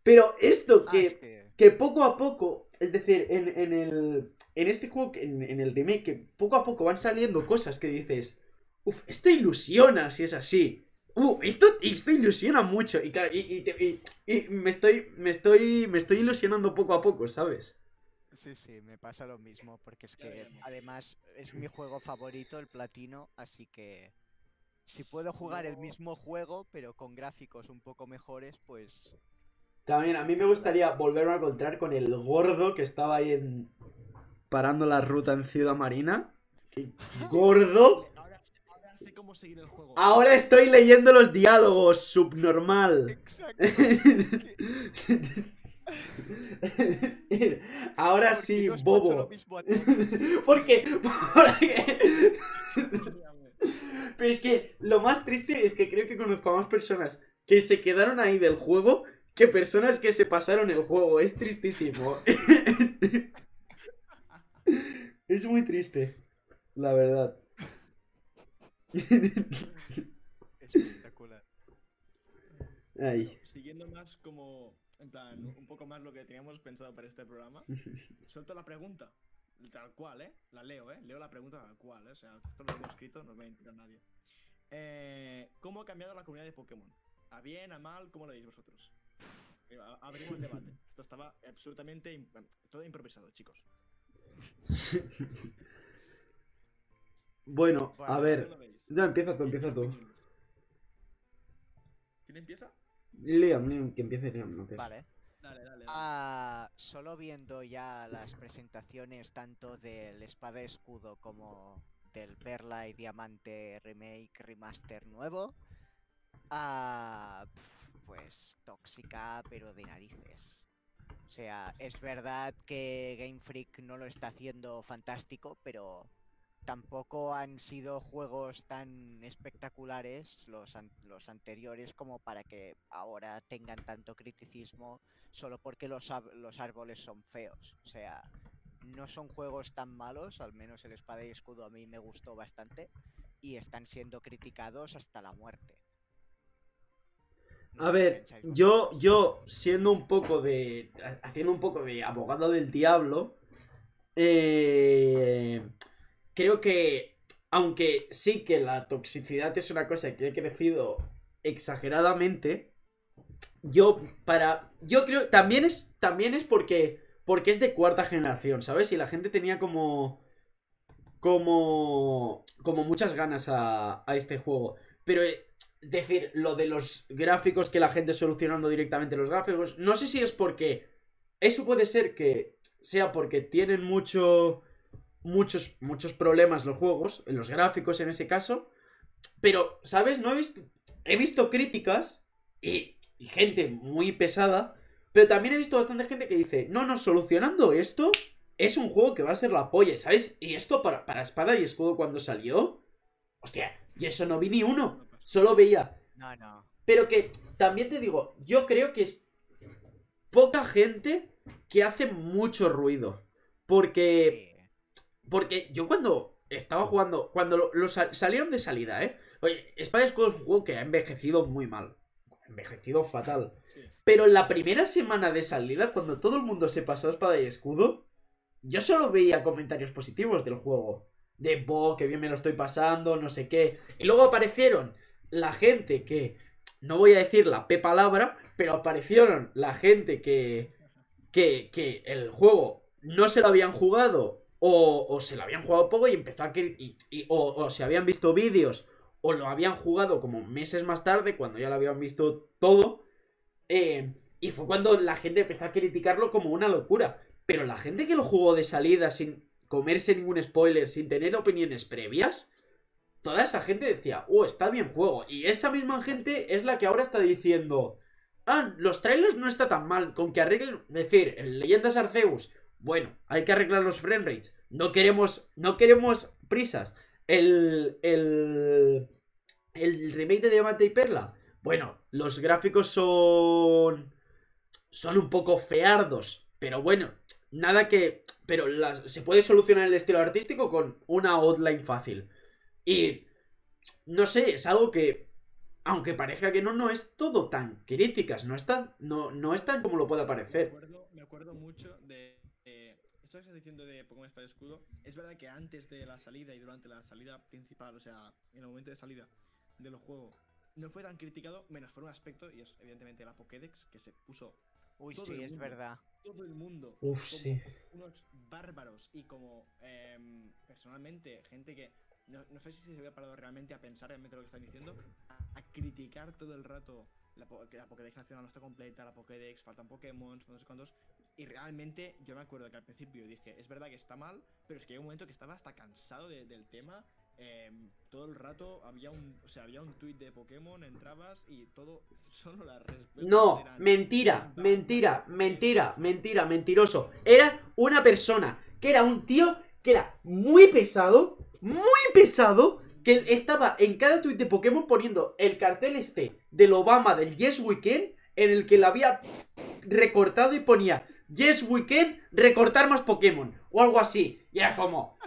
Pero esto Ah, que- que poco a poco, es decir, en, en el. En este juego, en, en el remake, que poco a poco van saliendo cosas que dices. Uf, esto ilusiona si es así. Uh, esto, esto ilusiona mucho. Y, claro, y, y te- y- y me estoy. Me estoy. Me estoy ilusionando poco a poco, ¿sabes? Sí, sí, me pasa lo mismo, porque es que además es mi juego favorito, el platino, así que si puedo jugar el mismo juego, pero con gráficos un poco mejores, pues También a mí me gustaría volverme a encontrar con el gordo que estaba ahí en. parando la ruta en Ciudad Marina. ¡Qué gordo! Ahora, ahora sé cómo seguir el juego. Ahora estoy leyendo los diálogos, subnormal. Exacto. <laughs> Ahora <laughs> ¿Por qué sí, bobo. todos? Porque, porque- Pero es que lo más triste es que creo que conozco a más personas que se quedaron ahí del juego que personas que se pasaron el juego. Es tristísimo. <laughs> es muy triste, la verdad. Espectacular. Ay. Siguiendo más como, en plan, un poco más lo que teníamos pensado para este programa, <laughs> suelto la pregunta, tal cual, ¿eh? La leo, ¿eh? Leo la pregunta tal cual, ¿eh? O sea, esto lo hemos escrito, no me va a nadie. Eh, ¿Cómo ha cambiado la comunidad de Pokémon? ¿A bien, a mal? ¿Cómo lo veis vosotros? Abrimos el debate. Esto estaba absolutamente... imp- todo improvisado, chicos. <laughs> Bueno, a ver. No, empieza tú, empieza tú. ¿Quién empieza? Liam, Liam, que empiece Liam. no, que- Vale. Dale, dale. dale. Ah, solo viendo ya las presentaciones tanto del Espada y Escudo como del Perla y Diamante Remake Remaster nuevo, ah, pues tóxica pero de narices. O sea, es verdad que Game Freak no lo está haciendo fantástico, pero tampoco han sido juegos tan espectaculares los, los anteriores como para que ahora tengan tanto criticismo solo porque los, los árboles son feos. O sea, no son juegos tan malos, al menos el Espada y Escudo a mí me gustó bastante, y están siendo criticados hasta la muerte. A ver, yo, yo siendo un poco de. haciendo un poco de abogado del diablo. eh, creo que. Aunque sí que la toxicidad es una cosa que he crecido exageradamente. Yo, para. Yo creo. También es. También es porque. Porque es de cuarta generación, ¿sabes? Y la gente tenía como. Como. Como muchas ganas a, a este juego. Pero. Decir, lo de los gráficos, que la gente solucionando directamente los gráficos, no sé si es porque eso puede ser que sea porque tienen mucho muchos muchos problemas los juegos, los gráficos en ese caso, pero sabes, no he visto he visto críticas y, y gente muy pesada, pero también he visto bastante gente que dice, "No, no, solucionando esto es un juego que va a ser la polla", ¿sabes? Y esto para para espada y escudo cuando salió, hostia, y eso no vi ni uno. Solo veía. No, no. Pero que también te digo, yo creo que es poca gente que hace mucho ruido. Porque. Sí. Porque yo cuando estaba jugando. Cuando lo, lo sal- salieron de salida, ¿eh? Oye, y Escudo es un juego que ha envejecido muy mal. Ha envejecido fatal. Sí. Pero en la primera semana de salida, cuando todo el mundo se pasó a Espada y Escudo, yo solo veía comentarios positivos del juego. De, bo, que bien me lo estoy pasando, no sé qué. Y luego aparecieron la gente que, no voy a decir la P palabra, pero aparecieron la gente que, que, que el juego no se lo habían jugado o, o se lo habían jugado poco y empezó a... o, o se habían visto vídeos o lo habían jugado como meses más tarde cuando ya lo habían visto todo. eh, y fue cuando la gente empezó a criticarlo como una locura. Pero la gente que lo jugó de salida sin comerse ningún spoiler, sin tener opiniones previas, toda esa gente decía, oh, está bien juego. Y esa misma gente es la que ahora está diciendo, ah, los trailers no está tan mal, con que arreglen, es decir, en Leyendas Arceus, bueno, hay que arreglar los frame rates, no queremos, no queremos prisas. El, el, el remake de Diamante y Perla, bueno, los gráficos son, son un poco feardos, pero bueno, nada que, pero se puede solucionar el estilo artístico con una outline fácil. Y no sé, es algo que, aunque parezca que no, no es todo tan críticas, no es tan, no, no es tan como lo pueda Me parecer. acuerdo, me acuerdo mucho de. eh, esto que estás diciendo de Pokémon Espada y Escudo. Es verdad que antes de la salida y durante la salida principal, o sea, en el momento de salida del juego, no fue tan criticado, menos por un aspecto, y es evidentemente la Pokédex, que se puso Uy, sí, es verdad. todo el mundo Uf, como sí. unos bárbaros y como em, personalmente gente que no, no sé si se había parado realmente a pensar realmente lo que están diciendo, a, a criticar todo el rato la, que la Pokédex nacional no está completa, la Pokédex, faltan Pokémon, no sé cuántos. Y realmente yo me acuerdo que al principio dije, es verdad que está mal, pero es que hay un momento que estaba hasta cansado de- del tema. eh, todo el rato había un, o sea, había un tweet de Pokémon, entrabas y todo, <laughs> solo las respuestas No, eran mentira, mentira, mentira, mentira, mentiroso. Era una persona que era un tío que era muy pesado, muy pesado, que estaba en cada tuit de Pokémon poniendo el cartel este del Obama del Yes Weekend, en el que lo había recortado y ponía Yes Weekend, recortar más Pokémon, o algo así. Y era como,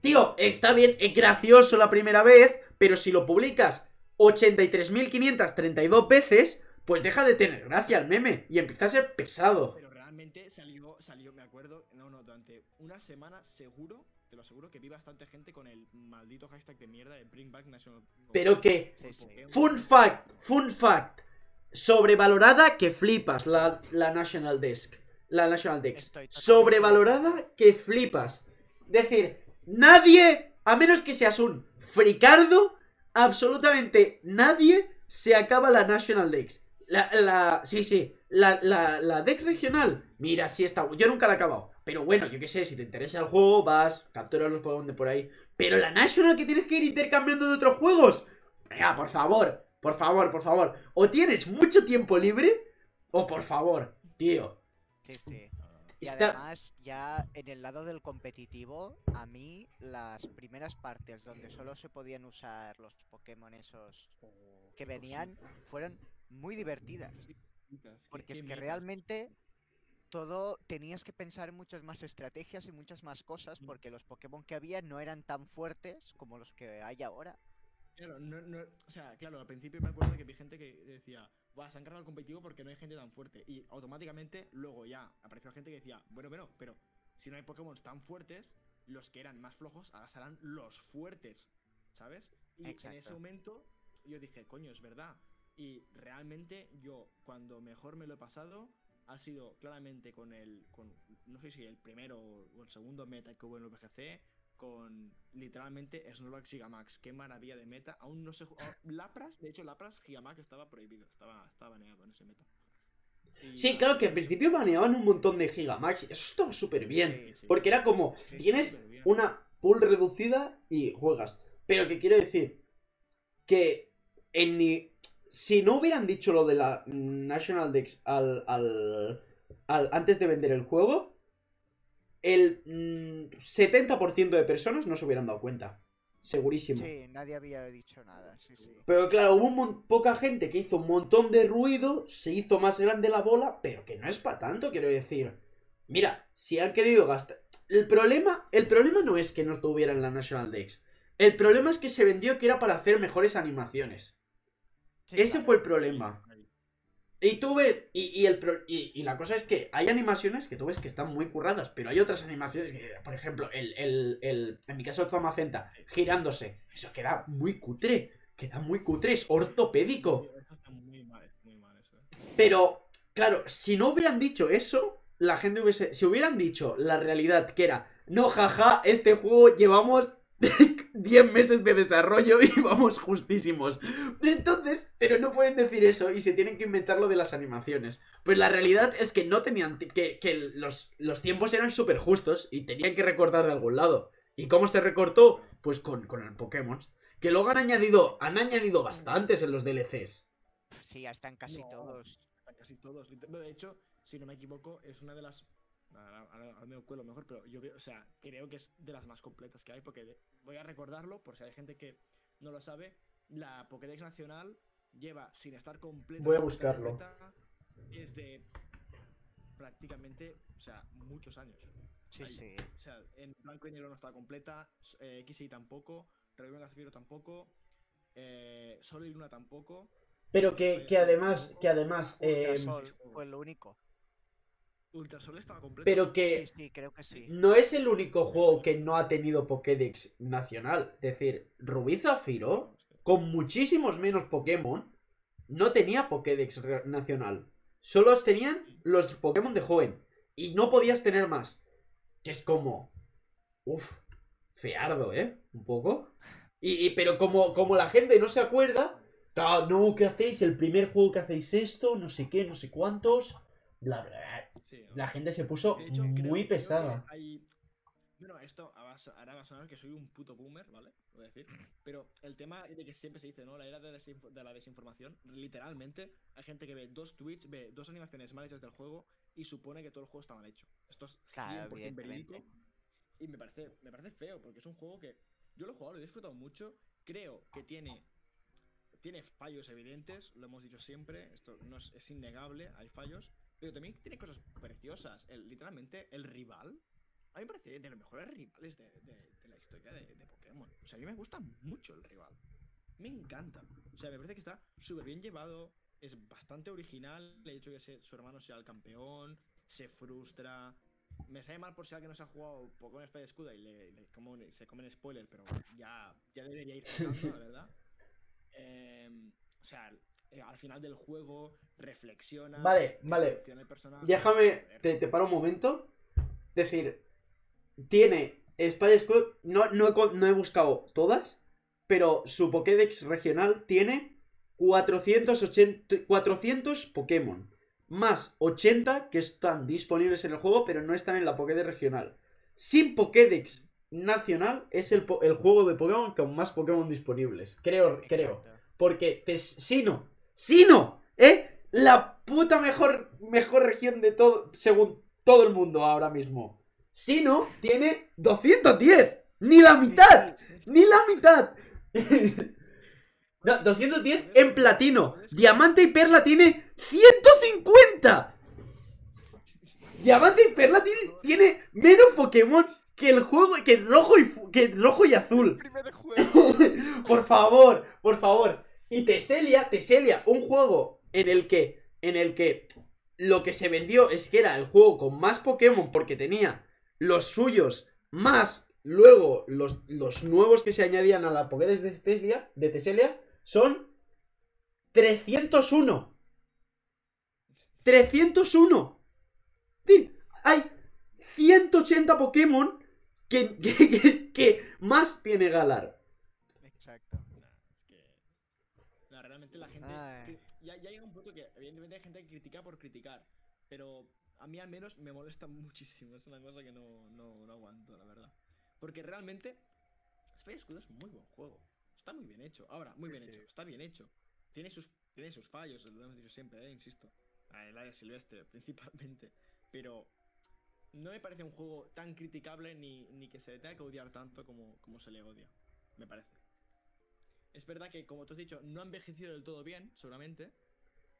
tío, está bien, es gracioso la primera vez, pero si lo publicas 83.532 veces, pues deja de tener gracia el meme y empieza a ser pesado. Pero realmente salió, salió, me acuerdo, no, no, durante una semana seguro, te lo aseguro que vi bastante gente con el maldito hashtag de mierda de Bring Back National Pero que, Sí, sí. Pokémon. fun fact, fun fact, sobrevalorada que flipas la, la National Desk. La National Desk. Sobrevalorada que flipas. Decir, nadie, a menos que seas un fricardo, absolutamente nadie se acaba la National Dex. La, la, sí, sí, la, la, la Dex regional, mira, sí está, yo nunca la he acabado. Pero bueno, yo qué sé, si te interesa el juego, vas, capturas los Pokémon de por ahí. Pero la National que tienes que ir intercambiando de otros juegos. Venga, por favor, por favor, por favor. O tienes mucho tiempo libre, o por favor, tío. Sí, sí. Y Está... además, ya en el lado del competitivo, a mí las primeras partes donde solo se podían usar los Pokémon esos que venían fueron muy divertidas. Porque es que realmente todo tenías que pensar en muchas más estrategias y muchas más cosas porque los Pokémon que había no eran tan fuertes como los que hay ahora. Claro, no, no, o sea, claro, al principio me acuerdo que vi gente que decía, Buah, se han cargado el competitivo porque no hay gente tan fuerte. Y automáticamente luego ya apareció gente que decía, bueno, bueno, pero si no hay Pokémon tan fuertes, los que eran más flojos ahora serán los fuertes, ¿sabes? Y en ese momento yo dije, coño, es verdad. Y realmente yo, cuando mejor me lo he pasado, ha sido claramente con el, con, no sé si el primero o el segundo meta que hubo en el VGC, con literalmente Snorlax Gigamax. Qué maravilla de meta. Aún no se ah, Lapras, de hecho, Lapras Gigamax estaba prohibido, estaba, estaba baneado en ese meta. Y Sí, claro que al principio baneaban un montón de Gigamax. y Eso estaba súper bien. Sí, sí. Porque era como, Sí, tienes una pool reducida y juegas. Pero que quiero decir que en. Si no hubieran dicho lo de la National Dex al, al, al- antes de vender el juego, el mm, 70% de personas no se hubieran dado cuenta. Segurísimo. Sí, nadie había dicho nada, sí, sí. Pero claro, hubo un poca gente que hizo un montón de ruido, se hizo más grande la bola, pero que no es para tanto, quiero decir. Mira, si han querido gastar... El problema, el problema no es que no tuvieran la National Dex. El problema es que se vendió que era para hacer mejores animaciones. Sí, Ese claro. fue el problema. Y tú ves, y, y el pro- y, y la cosa es que hay animaciones que tú ves que están muy curradas, pero hay otras animaciones que, por ejemplo, el, el, el- en mi caso el Zamacenta girándose, eso queda muy cutre, queda muy cutre, es ortopédico. Eso está muy mal, es muy mal eso. Pero, claro, si no hubieran dicho eso, la gente hubiese. Si hubieran dicho la realidad que era, no, jaja, este juego llevamos <laughs> 10 meses de desarrollo y <laughs> vamos justísimos. Entonces, pero no pueden decir eso y se tienen que inventar lo de las animaciones. Pues la realidad es que no tenían. que, que los, los tiempos eran súper justos y tenían que recortar de algún lado. ¿Y cómo se recortó? Pues con, con el Pokémon. Que luego han añadido. Han añadido bastantes en los DLCs. Sí, ya están casi No. todos. Casi todos. De hecho, si no me equivoco, es una de las. Ahora, ahora- ahora me cuelo mejor, pero yo veo, o sea, creo que es de las más completas que hay, porque de- voy a recordarlo, por si hay gente que no lo sabe. La Pokédex Nacional lleva sin estar completa. Voy a buscarlo. completa, Desde prácticamente, o sea, muchos años. Sí, Ahí. sí. O sea, en blanco y negro no está completa, eh, XY tampoco, Rebelión Gazafiro tampoco, eh, Sol y Luna tampoco. Pero que, que además, que además, eh, Ultrasol fue lo único. Ultrasol estaba completo. pero que Sí, sí, creo que sí. no es el único juego que no ha tenido Pokédex nacional. Es decir, Rubí Zafiro, con muchísimos menos Pokémon, no tenía Pokédex nacional. Solo os tenían los Pokémon de joven. Y no podías tener más. Que es como. Uf, feardo, ¿eh? Un poco. Y, y- pero como, como la gente no se acuerda. "Ah, no, ¿qué hacéis? El primer juego que hacéis esto, no sé qué, no sé cuántos. Bla, bla, bla. Sí, ¿no? La gente se puso hecho, creo- muy creo pesada. hay- Bueno, esto ahora va a- sonar que soy un puto boomer, ¿vale? Voy a decir. Pero el tema de que siempre se dice, ¿no? La era de, desinfo- de la desinformación. Literalmente, hay gente que ve dos tweets, ve dos animaciones mal hechas del juego y supone que todo el juego está mal hecho. Esto es 100% Claro, verídico. evidentemente. Y me parece, me parece feo, porque es un juego que yo lo he jugado, lo he disfrutado mucho. Creo que tiene, tiene fallos evidentes, lo hemos dicho siempre, esto no es, es innegable, hay fallos. Pero también tiene cosas preciosas. El, literalmente, el rival a mí me parece de los mejores rivales de, de- de la historia de, de Pokémon. O sea, a mí me gusta mucho el rival. Me encanta. O sea, me parece que está súper bien llevado. Es bastante original. El hecho de que se- su hermano sea el campeón. Se frustra. Me sale mal por si alguien no se ha jugado Pokémon Espada y Escudo y le, le- como se comen spoiler, pero ya, ya debería ir la <laughs> verdad. Em, o sea, eh, al final del juego reflexiona. Vale, vale. Déjame, te, te paro un momento. Decir, tiene y Escudo. No, no, he, no he buscado todas, pero su Pokédex regional tiene 480, 400 Pokémon. Más 80 que están disponibles en el juego, pero no están en la Pokédex regional. Sin Pokédex nacional, es el, el juego de Pokémon con más Pokémon disponibles. Creo, creo. Porque te, Sino, Sino, ¿eh? La puta mejor, mejor región de todo, según todo el mundo ahora mismo. Sino tiene 210, ni la mitad, ni la mitad. <laughs> No, 210 en platino. Diamante y perla tiene 150. Diamante y perla tiene, tiene menos Pokémon que el juego, que el rojo y, que el rojo y azul. <laughs> Por favor, por favor. Y Teselia, Teselia, un juego en el que, en el que lo que se vendió es que era el juego con más Pokémon porque tenía los suyos más luego los, los nuevos que se añadían a la Pokédex de Teselia, de Teselia son 301. 301. Es decir, hay 180 Pokémon que, <laughs> que, que- que más tiene Galar. Exacto. Nah, es que. La gente. Que- Ya, ya llega un punto que, evidentemente, hay gente que critica por criticar. Pero a mí, al menos, me molesta <laughs> muchísimo. Es una cosa que no, no, no aguanto, la verdad. Porque realmente. Spy Escudo es un muy buen juego. Está muy bien hecho. Ahora, muy Sí, bien sí. hecho. Está bien hecho. Tiene sus, tiene sus fallos, lo hemos dicho siempre, eh, insisto. El área silvestre, <laughs> principalmente. Pero. No me parece un juego tan criticable ni, ni que se le tenga que odiar tanto como, como se le odia. Me parece. Es verdad que, como tú has dicho, no ha envejecido del todo bien, seguramente.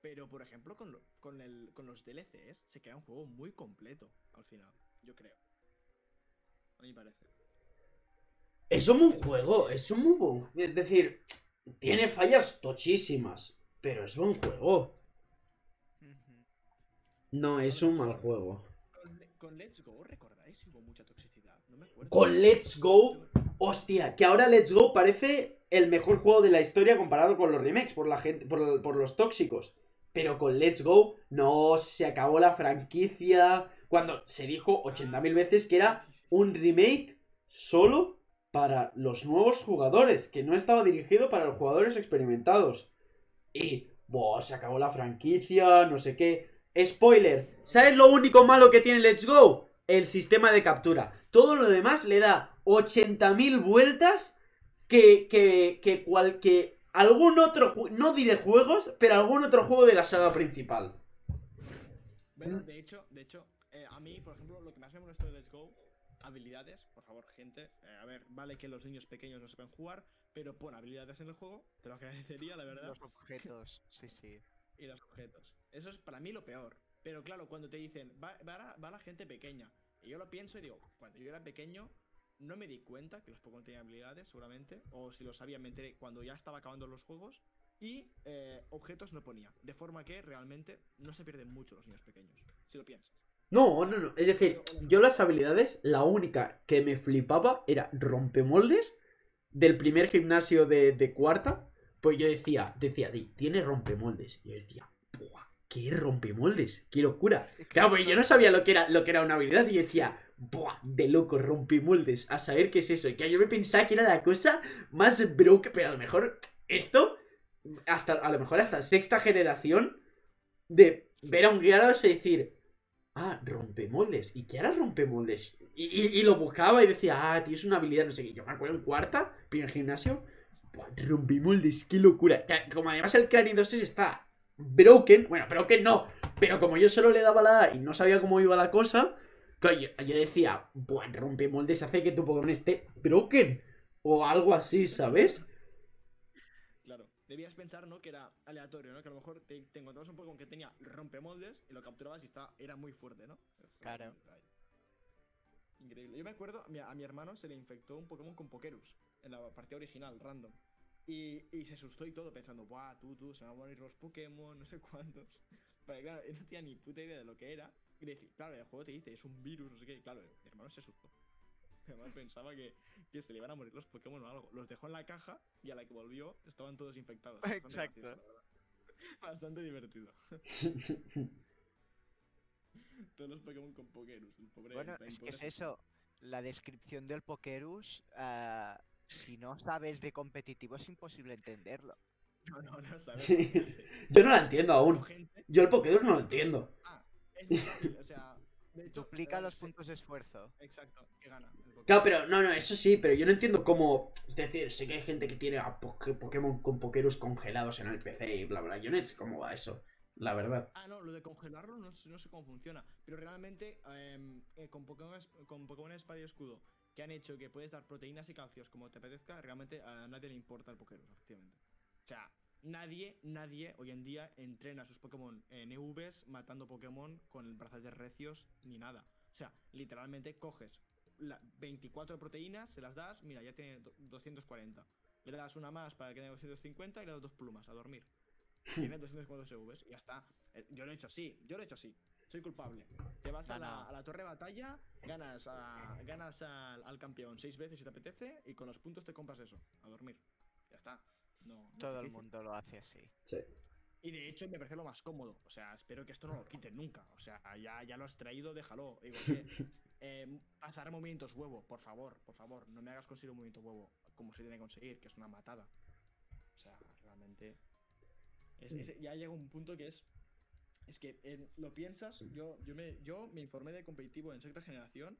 Pero, por ejemplo, con, lo- con, el, con los DLCs se queda un juego muy completo al final, yo creo. A mí me parece. Es un buen juego, es un muy buen. Es decir, tiene fallas tochísimas, pero es buen juego. No es un mal juego. Con, con Let's Go, ¿recordáis? Hubo mucha toxicidad. No me acuerdo. Con Let's Go, hostia, que ahora Let's Go parece el mejor juego de la historia comparado con los remakes por la gente, por, los tóxicos. Pero con Let's Go, no, se acabó la franquicia. Cuando se dijo 80.000 veces que era un remake solo para los nuevos jugadores, que no estaba dirigido para los jugadores experimentados. Y, boh, se acabó la franquicia, no sé qué. Spoiler, ¿sabes lo único malo que tiene Let's Go? El sistema de captura. Todo lo demás le da 80.000 vueltas que, que, que, cual, que algún otro, no diré juegos, pero algún otro juego de la saga principal. Bueno, de hecho, de hecho, eh, a mí, por ejemplo, lo que más me molestó de Let's Go, habilidades, por favor, gente. eh, a ver, vale que los niños pequeños no sepan jugar, pero pon habilidades en el juego, te lo agradecería, la verdad. Los objetos, sí, sí. y los objetos. Eso es para mí lo peor. Pero claro, cuando te dicen, va, va la, va la gente pequeña. Y yo lo pienso y digo, cuando yo era pequeño, no me di cuenta que los Pokémon tenían habilidades, seguramente. O si lo sabía, me enteré cuando ya estaba acabando los juegos. Y eh, objetos no ponía. De forma que realmente no se pierden mucho los niños pequeños. Si lo piensas. No, no, no. Es decir, yo las habilidades, la única que me flipaba era rompemoldes del primer gimnasio de, de cuarta. Pues yo decía, decía, "Di, tiene rompemoldes. Y yo decía, ¡buah! ¿Qué es rompemoldes? ¡Qué locura! Claro, porque yo no sabía lo que era, lo que era una habilidad y yo decía, ¡buah! De loco, rompemoldes. A saber qué es eso. Que yo me pensaba que era la cosa más broke, pero a lo mejor esto, hasta, a lo mejor hasta sexta generación, de ver a un Gyarados y decir, ah, rompemoldes. ¿Y qué hará rompemoldes? Y, y- lo buscaba y decía, ah, tienes una habilidad, no sé qué. Yo me acuerdo en cuarta, primer gimnasio, buah, rompí moldes, qué locura. Como además el Cranidosis está broken, bueno, broken no, pero como yo solo le daba la A y no sabía cómo iba la cosa, yo decía, buah, rompe moldes hace que tu Pokémon esté broken. O algo así, ¿sabes? Claro. Debías pensar, ¿no? Que era aleatorio, ¿no? Que a lo mejor te, te encontrabas un Pokémon que tenía rompemoldes y lo capturabas y está, era muy fuerte, ¿no? Claro. Increíble. Yo me acuerdo, a mi, a mi hermano se le infectó un Pokémon con Pokerus en la partida original, random. Y, y se asustó y todo pensando, buah, tú, tú, se van a morir los Pokémon, <laughs> no sé cuántos. Pero claro, él no tenía ni puta idea de lo que era. Y claro, el juego te dice, es un virus, no sé qué. Y claro, mi hermano se asustó. Mi hermano pensaba que, que se le iban a morir los Pokémon o algo. Los dejó en la caja y a la que volvió estaban todos infectados. Bastante Exacto. gracioso. <laughs> Bastante divertido. <laughs> Todos los Pokémon con Pokerus. El pobre, Bueno, es que es eso. La descripción del Pokerus, ah, si no sabes de competitivo es imposible entenderlo. <laughs> No, no, no sabes. Sí. Yo no la entiendo aún. Yo el Pokédex no lo entiendo. Es muy fácil, o sea. de hecho, Duplica eh, los puntos de esfuerzo. Exacto, que gana. el. Claro, pero no, no, eso sí, pero yo no entiendo cómo. Es decir, sé que hay gente que tiene a Poké- Pokémon con Pokerus congelados en el PC y bla, bla. Yo no sé cómo va eso, la verdad. Ah, no, lo de congelarlo no, sé- no sé cómo funciona. Pero realmente, em, eh, con, Pokémon, con Pokémon Espada y Escudo, que han hecho que puedes dar proteínas y calcios como te apetezca, realmente a nadie le importa el Pokémon, efectivamente. O sea, nadie, nadie hoy en día entrena a sus Pokémon en EVs matando Pokémon con brazaletes recios ni nada. O sea, literalmente coges la 24 proteínas, se las das, mira, ya tiene do- 240. Le das una más para que tenga 250 y le das dos plumas a dormir. <laughs> Tiene 250 EVs y ya está. Eh, Yo lo he hecho así, yo lo he hecho así. Soy culpable. Te vas la, a la torre de batalla, ganas, a- ganas al, al campeón seis veces si te apetece y con los puntos te compras eso, a dormir. Ya está. No, Todo el mundo lo hace así. Sí. Y de hecho me parece lo más cómodo. O sea, espero que esto no lo quiten nunca. O sea, ya, ya lo has traído, déjalo. Igual que, <laughs> eh, pasar movimientos huevo, por favor, por favor. No me hagas conseguir un movimiento huevo como se tiene que conseguir, que es una matada. O sea, realmente. es- es- ya llega un punto que es. Es que eh, lo piensas. Yo, yo, me, yo me informé de competitivo en sexta generación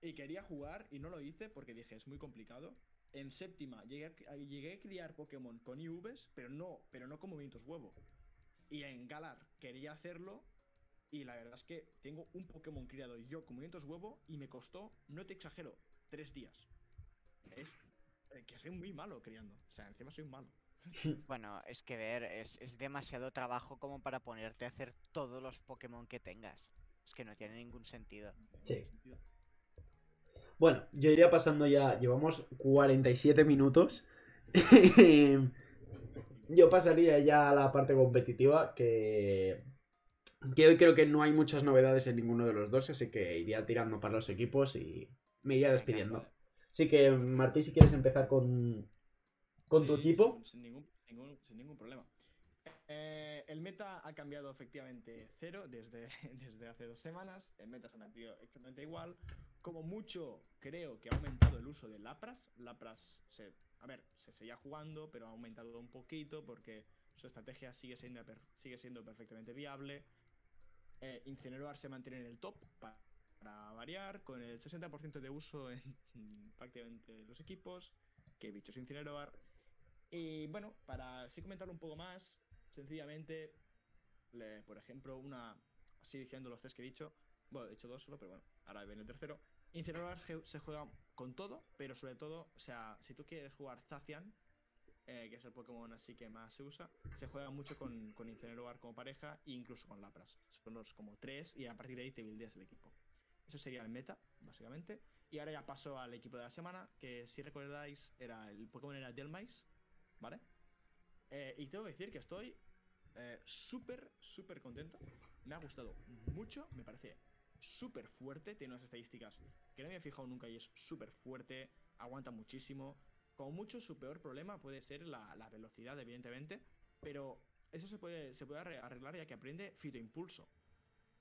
y quería jugar y no lo hice porque dije es muy complicado. En séptima llegué a, llegué a criar Pokémon con IVs, pero no, pero no con movimientos huevo. Y en Galar quería hacerlo y la verdad es que tengo un Pokémon criado yo con movimientos huevo y me costó, no te exagero, tres días. Es eh, que soy muy malo criando. O sea, encima soy malo. <laughs> Bueno, es que ver, es, es demasiado trabajo como para ponerte a hacer todos los Pokémon que tengas. Es que no tiene ningún sentido. Sí. Bueno, yo iría pasando ya. Llevamos 47 minutos. <laughs> yo pasaría ya a la parte competitiva. Que. Que hoy creo que no hay muchas novedades en ninguno de los dos. Así que iría tirando para los equipos y me iría despidiendo. Así que, Martí, si quieres empezar con. Con tu equipo. Sin, sin ningún, ningún- sin ningún problema. Eh, el meta ha cambiado efectivamente cero desde, <laughs> desde hace dos semanas. El meta se ha mantenido exactamente igual. Como mucho, creo que ha aumentado el uso de Lapras. Lapras, se, a ver, se seguía jugando, pero ha aumentado un poquito porque su estrategia sigue siendo, sigue siendo perfectamente viable. Eh, Incineroar se mantiene en el top pa- para variar, con el 60% de uso en prácticamente los equipos. Que bichos Incineroar. Y bueno, para así comentarlo un poco más, sencillamente, por ejemplo, una. Así diciendo los tres que he dicho. Bueno, he dicho dos solo, pero bueno, ahora viene el tercero. Incineroar se juega con todo, pero sobre todo, o sea, si tú quieres jugar Zacian, eh, que es el Pokémon así que más se usa, se juega mucho con, con Incineroar como pareja e incluso con Lapras. Son los como tres y a partir de ahí te buildeas el equipo. Eso sería el meta, básicamente. Y ahora ya paso al equipo de la semana, que si recordáis, era el Pokémon era Delmais, ¿vale? Eh, y tengo que decir que estoy eh, súper, súper contento. Me ha gustado mucho, me parece súper fuerte, tiene unas estadísticas que no me he fijado nunca y es súper fuerte, aguanta muchísimo. Como mucho, su peor problema puede ser la, la velocidad, evidentemente, pero eso se puede, se puede arre- arreglar ya que aprende Fitoimpulso.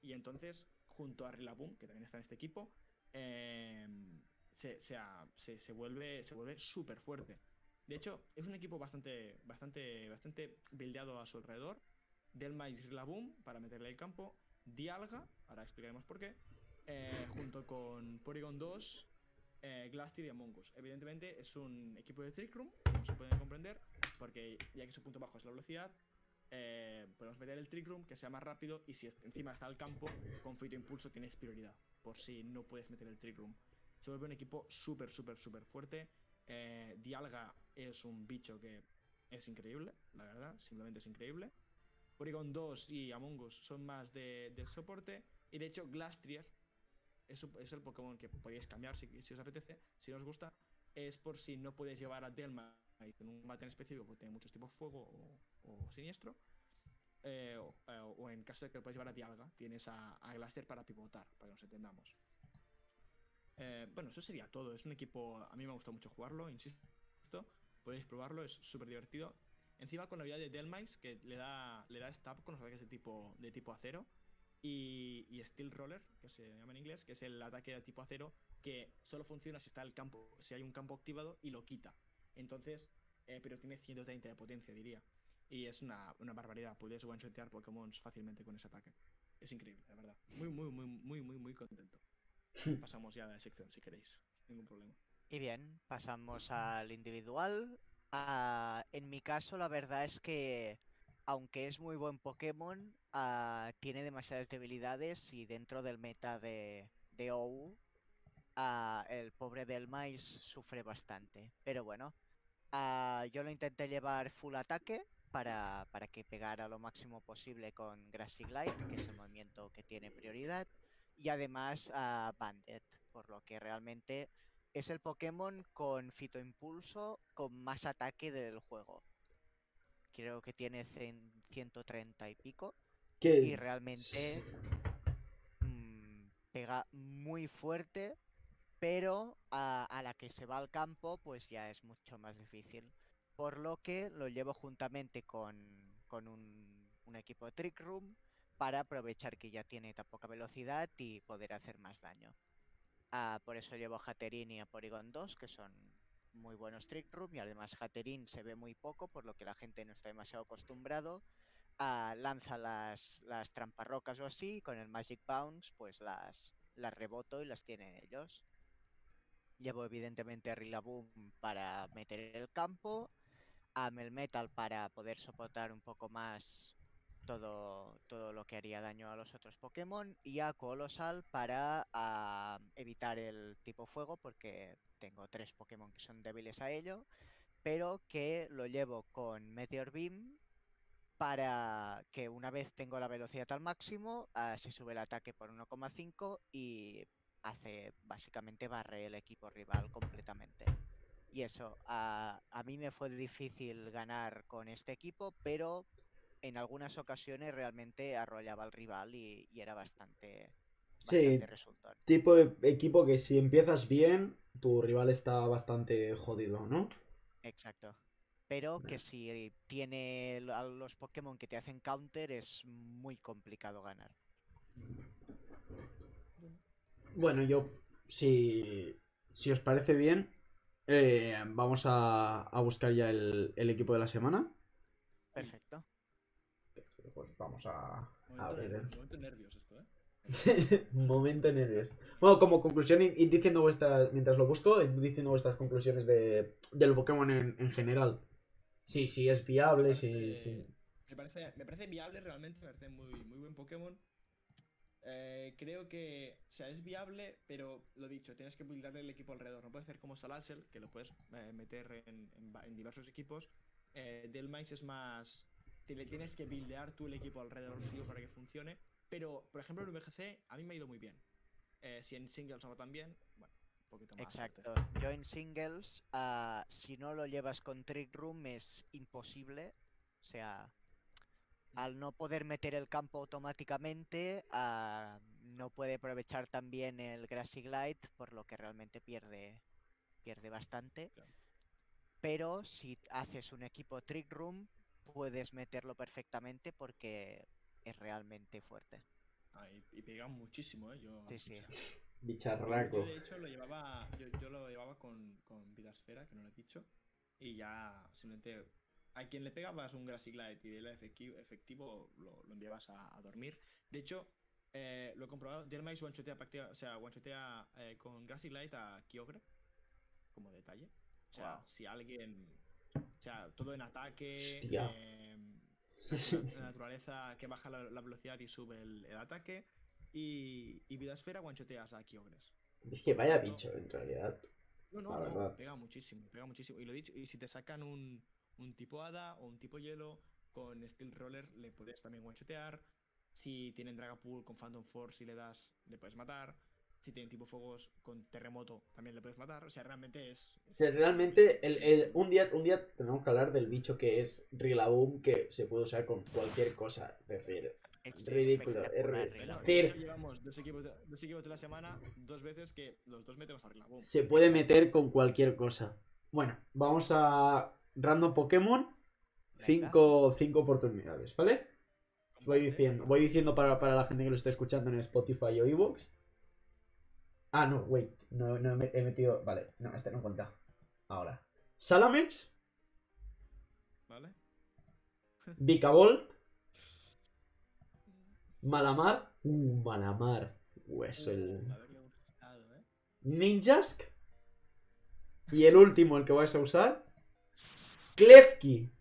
Y entonces, junto a Rillaboom, que también está en este equipo, eh, se, se, se- se vuelve súper fuerte. De hecho, es un equipo bastante bastante bastante buildeado a su alrededor. Delma y Rillaboom para meterle el campo. Dialga, ahora explicaremos por qué. eh, <coughs> junto con Porygon 2, eh, Glastier y Among Us. Evidentemente es un equipo de Trick Room, como se puede comprender, porque ya que su punto bajo es la velocidad, eh, podemos meter el Trick Room que sea más rápido y si encima está el campo, con Fito Impulso tienes prioridad, por si no puedes meter el Trick Room. Se vuelve un equipo súper, súper, súper fuerte. Eh, Dialga es un bicho que es increíble, la verdad, simplemente es increíble. Porygon 2 y Among Us son más de, de soporte. Y de hecho, Glastrier es, es el Pokémon que podéis cambiar si, si os apetece, si os gusta. Es por si no puedes llevar a Delma en un combate en específico porque tiene muchos tipos fuego o, siniestro. Eh, o, eh, o en caso de que lo puedes llevar a Dialga, tienes a, a para pivotar, para que nos entendamos. Eh, bueno, eso sería todo. Es un equipo. A mí me gusta mucho jugarlo, insisto. Podéis probarlo, es súper divertido. Encima con la habilidad de Delmice, que le da, le da stab con los ataques de tipo, de tipo acero. Y, y Steel Roller, que se llama en inglés, que es el ataque de tipo acero, que solo funciona si está el campo, si hay un campo activado y lo quita. Entonces, eh, pero tiene 130 de potencia, diría. Y es una, una barbaridad. Puedes one-shotear Pokémon fácilmente con ese ataque. Es increíble, la verdad. Muy, muy, muy, muy, muy, muy contento. <laughs> Pasamos ya a la sección si queréis. Ningún problema. Y bien, pasamos al individual. Ah, en mi caso, la verdad es que, aunque es muy buen Pokémon, ah, tiene demasiadas debilidades y dentro del meta de, de OU, ah, el pobre del maíz sufre bastante. Pero bueno, yo lo intenté llevar full ataque para, para que pegara lo máximo posible con Grassy Glide, que es el movimiento que tiene prioridad, y además a Bandit, por lo que realmente es el Pokémon con Fitoimpulso con más ataque del juego. Creo que tiene cen- 130 y pico. ¿Qué? Y realmente mm, pega muy fuerte, pero a, a la que se va al campo, pues ya es mucho más difícil. Por lo que lo llevo juntamente con, con un, un equipo de Trick Room para aprovechar que ya tiene tan poca velocidad y poder hacer más daño. Ah, por eso llevo a Hatterin y a Porygon 2, que son muy buenos Trick Room, y además Hatterin se ve muy poco, por lo que la gente no está demasiado acostumbrado. Lanza las, las tramparrocas o así, y con el Magic Bounce, pues las, las reboto y las tienen ellos. Llevo evidentemente a Rillaboom para meter el campo, a Melmetal para poder soportar un poco más todo, todo lo que haría daño a los otros Pokémon y a Colosal para ah, evitar el tipo fuego porque tengo tres Pokémon que son débiles a ello, pero que lo llevo con Meteor Beam para que una vez tengo la velocidad al máximo, ah, se sube el ataque por 1,5 y hace básicamente barre el equipo rival completamente. Y eso, a, a mí me fue difícil ganar con este equipo, pero en algunas ocasiones realmente arrollaba al rival y, y era bastante, Sí. bastante resultón. Tipo de equipo que si empiezas bien, tu rival está bastante jodido, ¿no? Exacto. Pero que si tiene a los Pokémon que te hacen counter es muy complicado ganar. Bueno, yo, si, si os parece bien, eh, vamos a, a buscar ya el, el equipo de la semana. Perfecto. Pues vamos a, a Momento, ner- el- momento nervios esto, ¿eh? <laughs> Momento nervios. Bueno, como conclusión, id diciendo vuestras. Mientras lo busco, diciendo vuestras conclusiones de, del Pokémon en, en general. Sí, sí, es viable, sí, parece- sí. Me parece, me parece viable realmente, me parece muy, muy buen Pokémon. Eh, creo que, o sea, es viable, pero lo dicho, tienes que buildarle el equipo alrededor. No puedes hacer como Salazzle, que lo puedes eh, meter en, en diversos equipos. Eh, Delmice es más. Te le tienes que buildear tú el equipo alrededor suyo para que funcione. Pero, por ejemplo, en VGC a mí me ha ido muy bien. Eh, si en singles no tan bien, bueno, un poquito más. suerte. Exacto. Yo en singles, ah, si no lo llevas con Trick Room es imposible. O sea, al no poder meter el campo automáticamente, ah, no puede aprovechar también el Grassy Glide, por lo que realmente pierde, pierde bastante. Claro. Pero si haces un equipo Trick Room, puedes meterlo perfectamente porque es realmente fuerte. Ah, y, y pega muchísimo, ¿eh? Yo, Sí, sí. o sea, Bicharraco. Yo, de hecho, lo llevaba, yo, yo lo llevaba con, con Vidasfera, que no lo he dicho. Y ya simplemente a quien le pegabas un Grassy Glide y el efectivo, efectivo lo, lo enviabas a, a dormir. De hecho, Eh, lo he comprobado. Dynamite one-shotea, o sea, one-shotea eh, con Grassy Light a Kyogre. Como detalle. O sea, Wow. si alguien. O sea, todo en ataque. <laughs> La naturaleza que baja la, la velocidad y sube el, el ataque. Y, y vida esfera one-shoteas a Kyogres. Es que vaya bicho, en realidad. No, no, La no, verdad. pega muchísimo, pega muchísimo. Y lo he dicho, y si te sacan un, un tipo hada o un tipo hielo con Steel Roller, le puedes también one-shotear. Si tienen Dragapult con Phantom Force, si le das, le puedes matar. Si tienen tipo fuegos con terremoto, también le puedes matar. O sea, realmente es. O sea, realmente, el, el- un, día, un día tenemos que hablar del bicho que es Rillaboom, que se puede usar con cualquier cosa. Es decir, Es ridículo, es espectacular, ri- Rillaboom. De decir- hecho, llevamos dos equipos, de, dos equipos de la semana, dos veces que los dos metemos a Rillaboom. se puede meter con cualquier cosa. Bueno, vamos a Random Pokémon. Cinco, cinco oportunidades, ¿vale? Voy diciendo, voy diciendo para, para la gente que lo está escuchando en Spotify o Evox. Ah, no, wait. No, no he met- he metido. Vale, no, este no cuenta. Ahora. Salamex, ¿Vale? Vicavolt, <laughs> Malamar. Uh, Malamar. Uh, eso el. Gustado, ¿eh? Ninjask. Y el último, el que vais a usar. Klefki.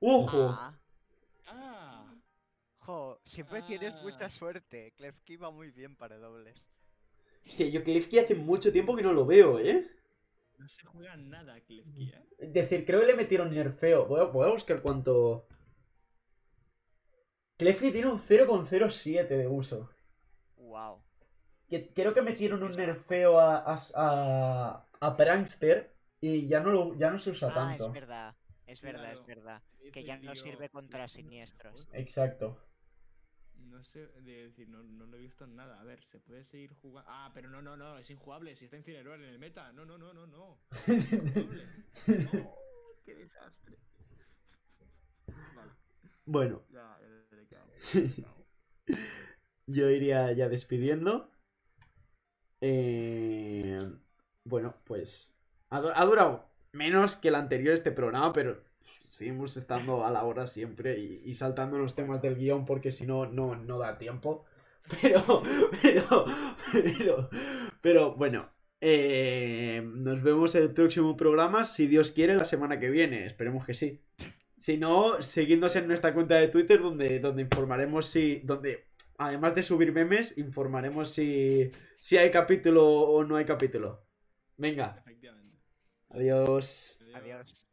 ¡Ojo! Ah, ¡Ah! jo, siempre tienes Ah. mucha suerte. Klefki va muy bien para dobles. Hostia, yo Klefki hace mucho tiempo que no lo veo, ¿eh? No se juega nada Klefki, ¿eh? Es decir, creo que le metieron nerfeo. Voy a, voy a buscar cuánto. Klefki tiene un 0,07 de uso. Wow. Que, creo que metieron un nerfeo a, a, a, a Prankster y ya no, lo, ya no se usa Ah, tanto. es verdad. Es verdad, Claro. es verdad. Que ya no sirve contra siniestros. Exacto. No sé, de decir, no, no lo he visto en nada. A ver, se puede seguir jugando. Ah, pero no, no, no, es injugable. Si está Incineroar en el meta. No, no, no, no, no. <laughs> Es. No, qué desastre. Vale, Bueno, ya, ya <laughs> yo iría ya despidiendo. Eh, bueno, pues ha, ha durado menos que el anterior este programa, pero seguimos estando a la hora siempre y, y saltando los temas del guion porque si no, no, no da tiempo. <laughs> Pero, pero, pero, pero bueno, eh, nos vemos en el próximo programa, si Dios quiere, la semana que viene. Esperemos que sí. Si no, seguidnos en nuestra cuenta de Twitter donde, donde informaremos si, donde además de subir memes, informaremos si, si hay capítulo o no hay capítulo. Venga, Efectivamente. adiós. Adiós.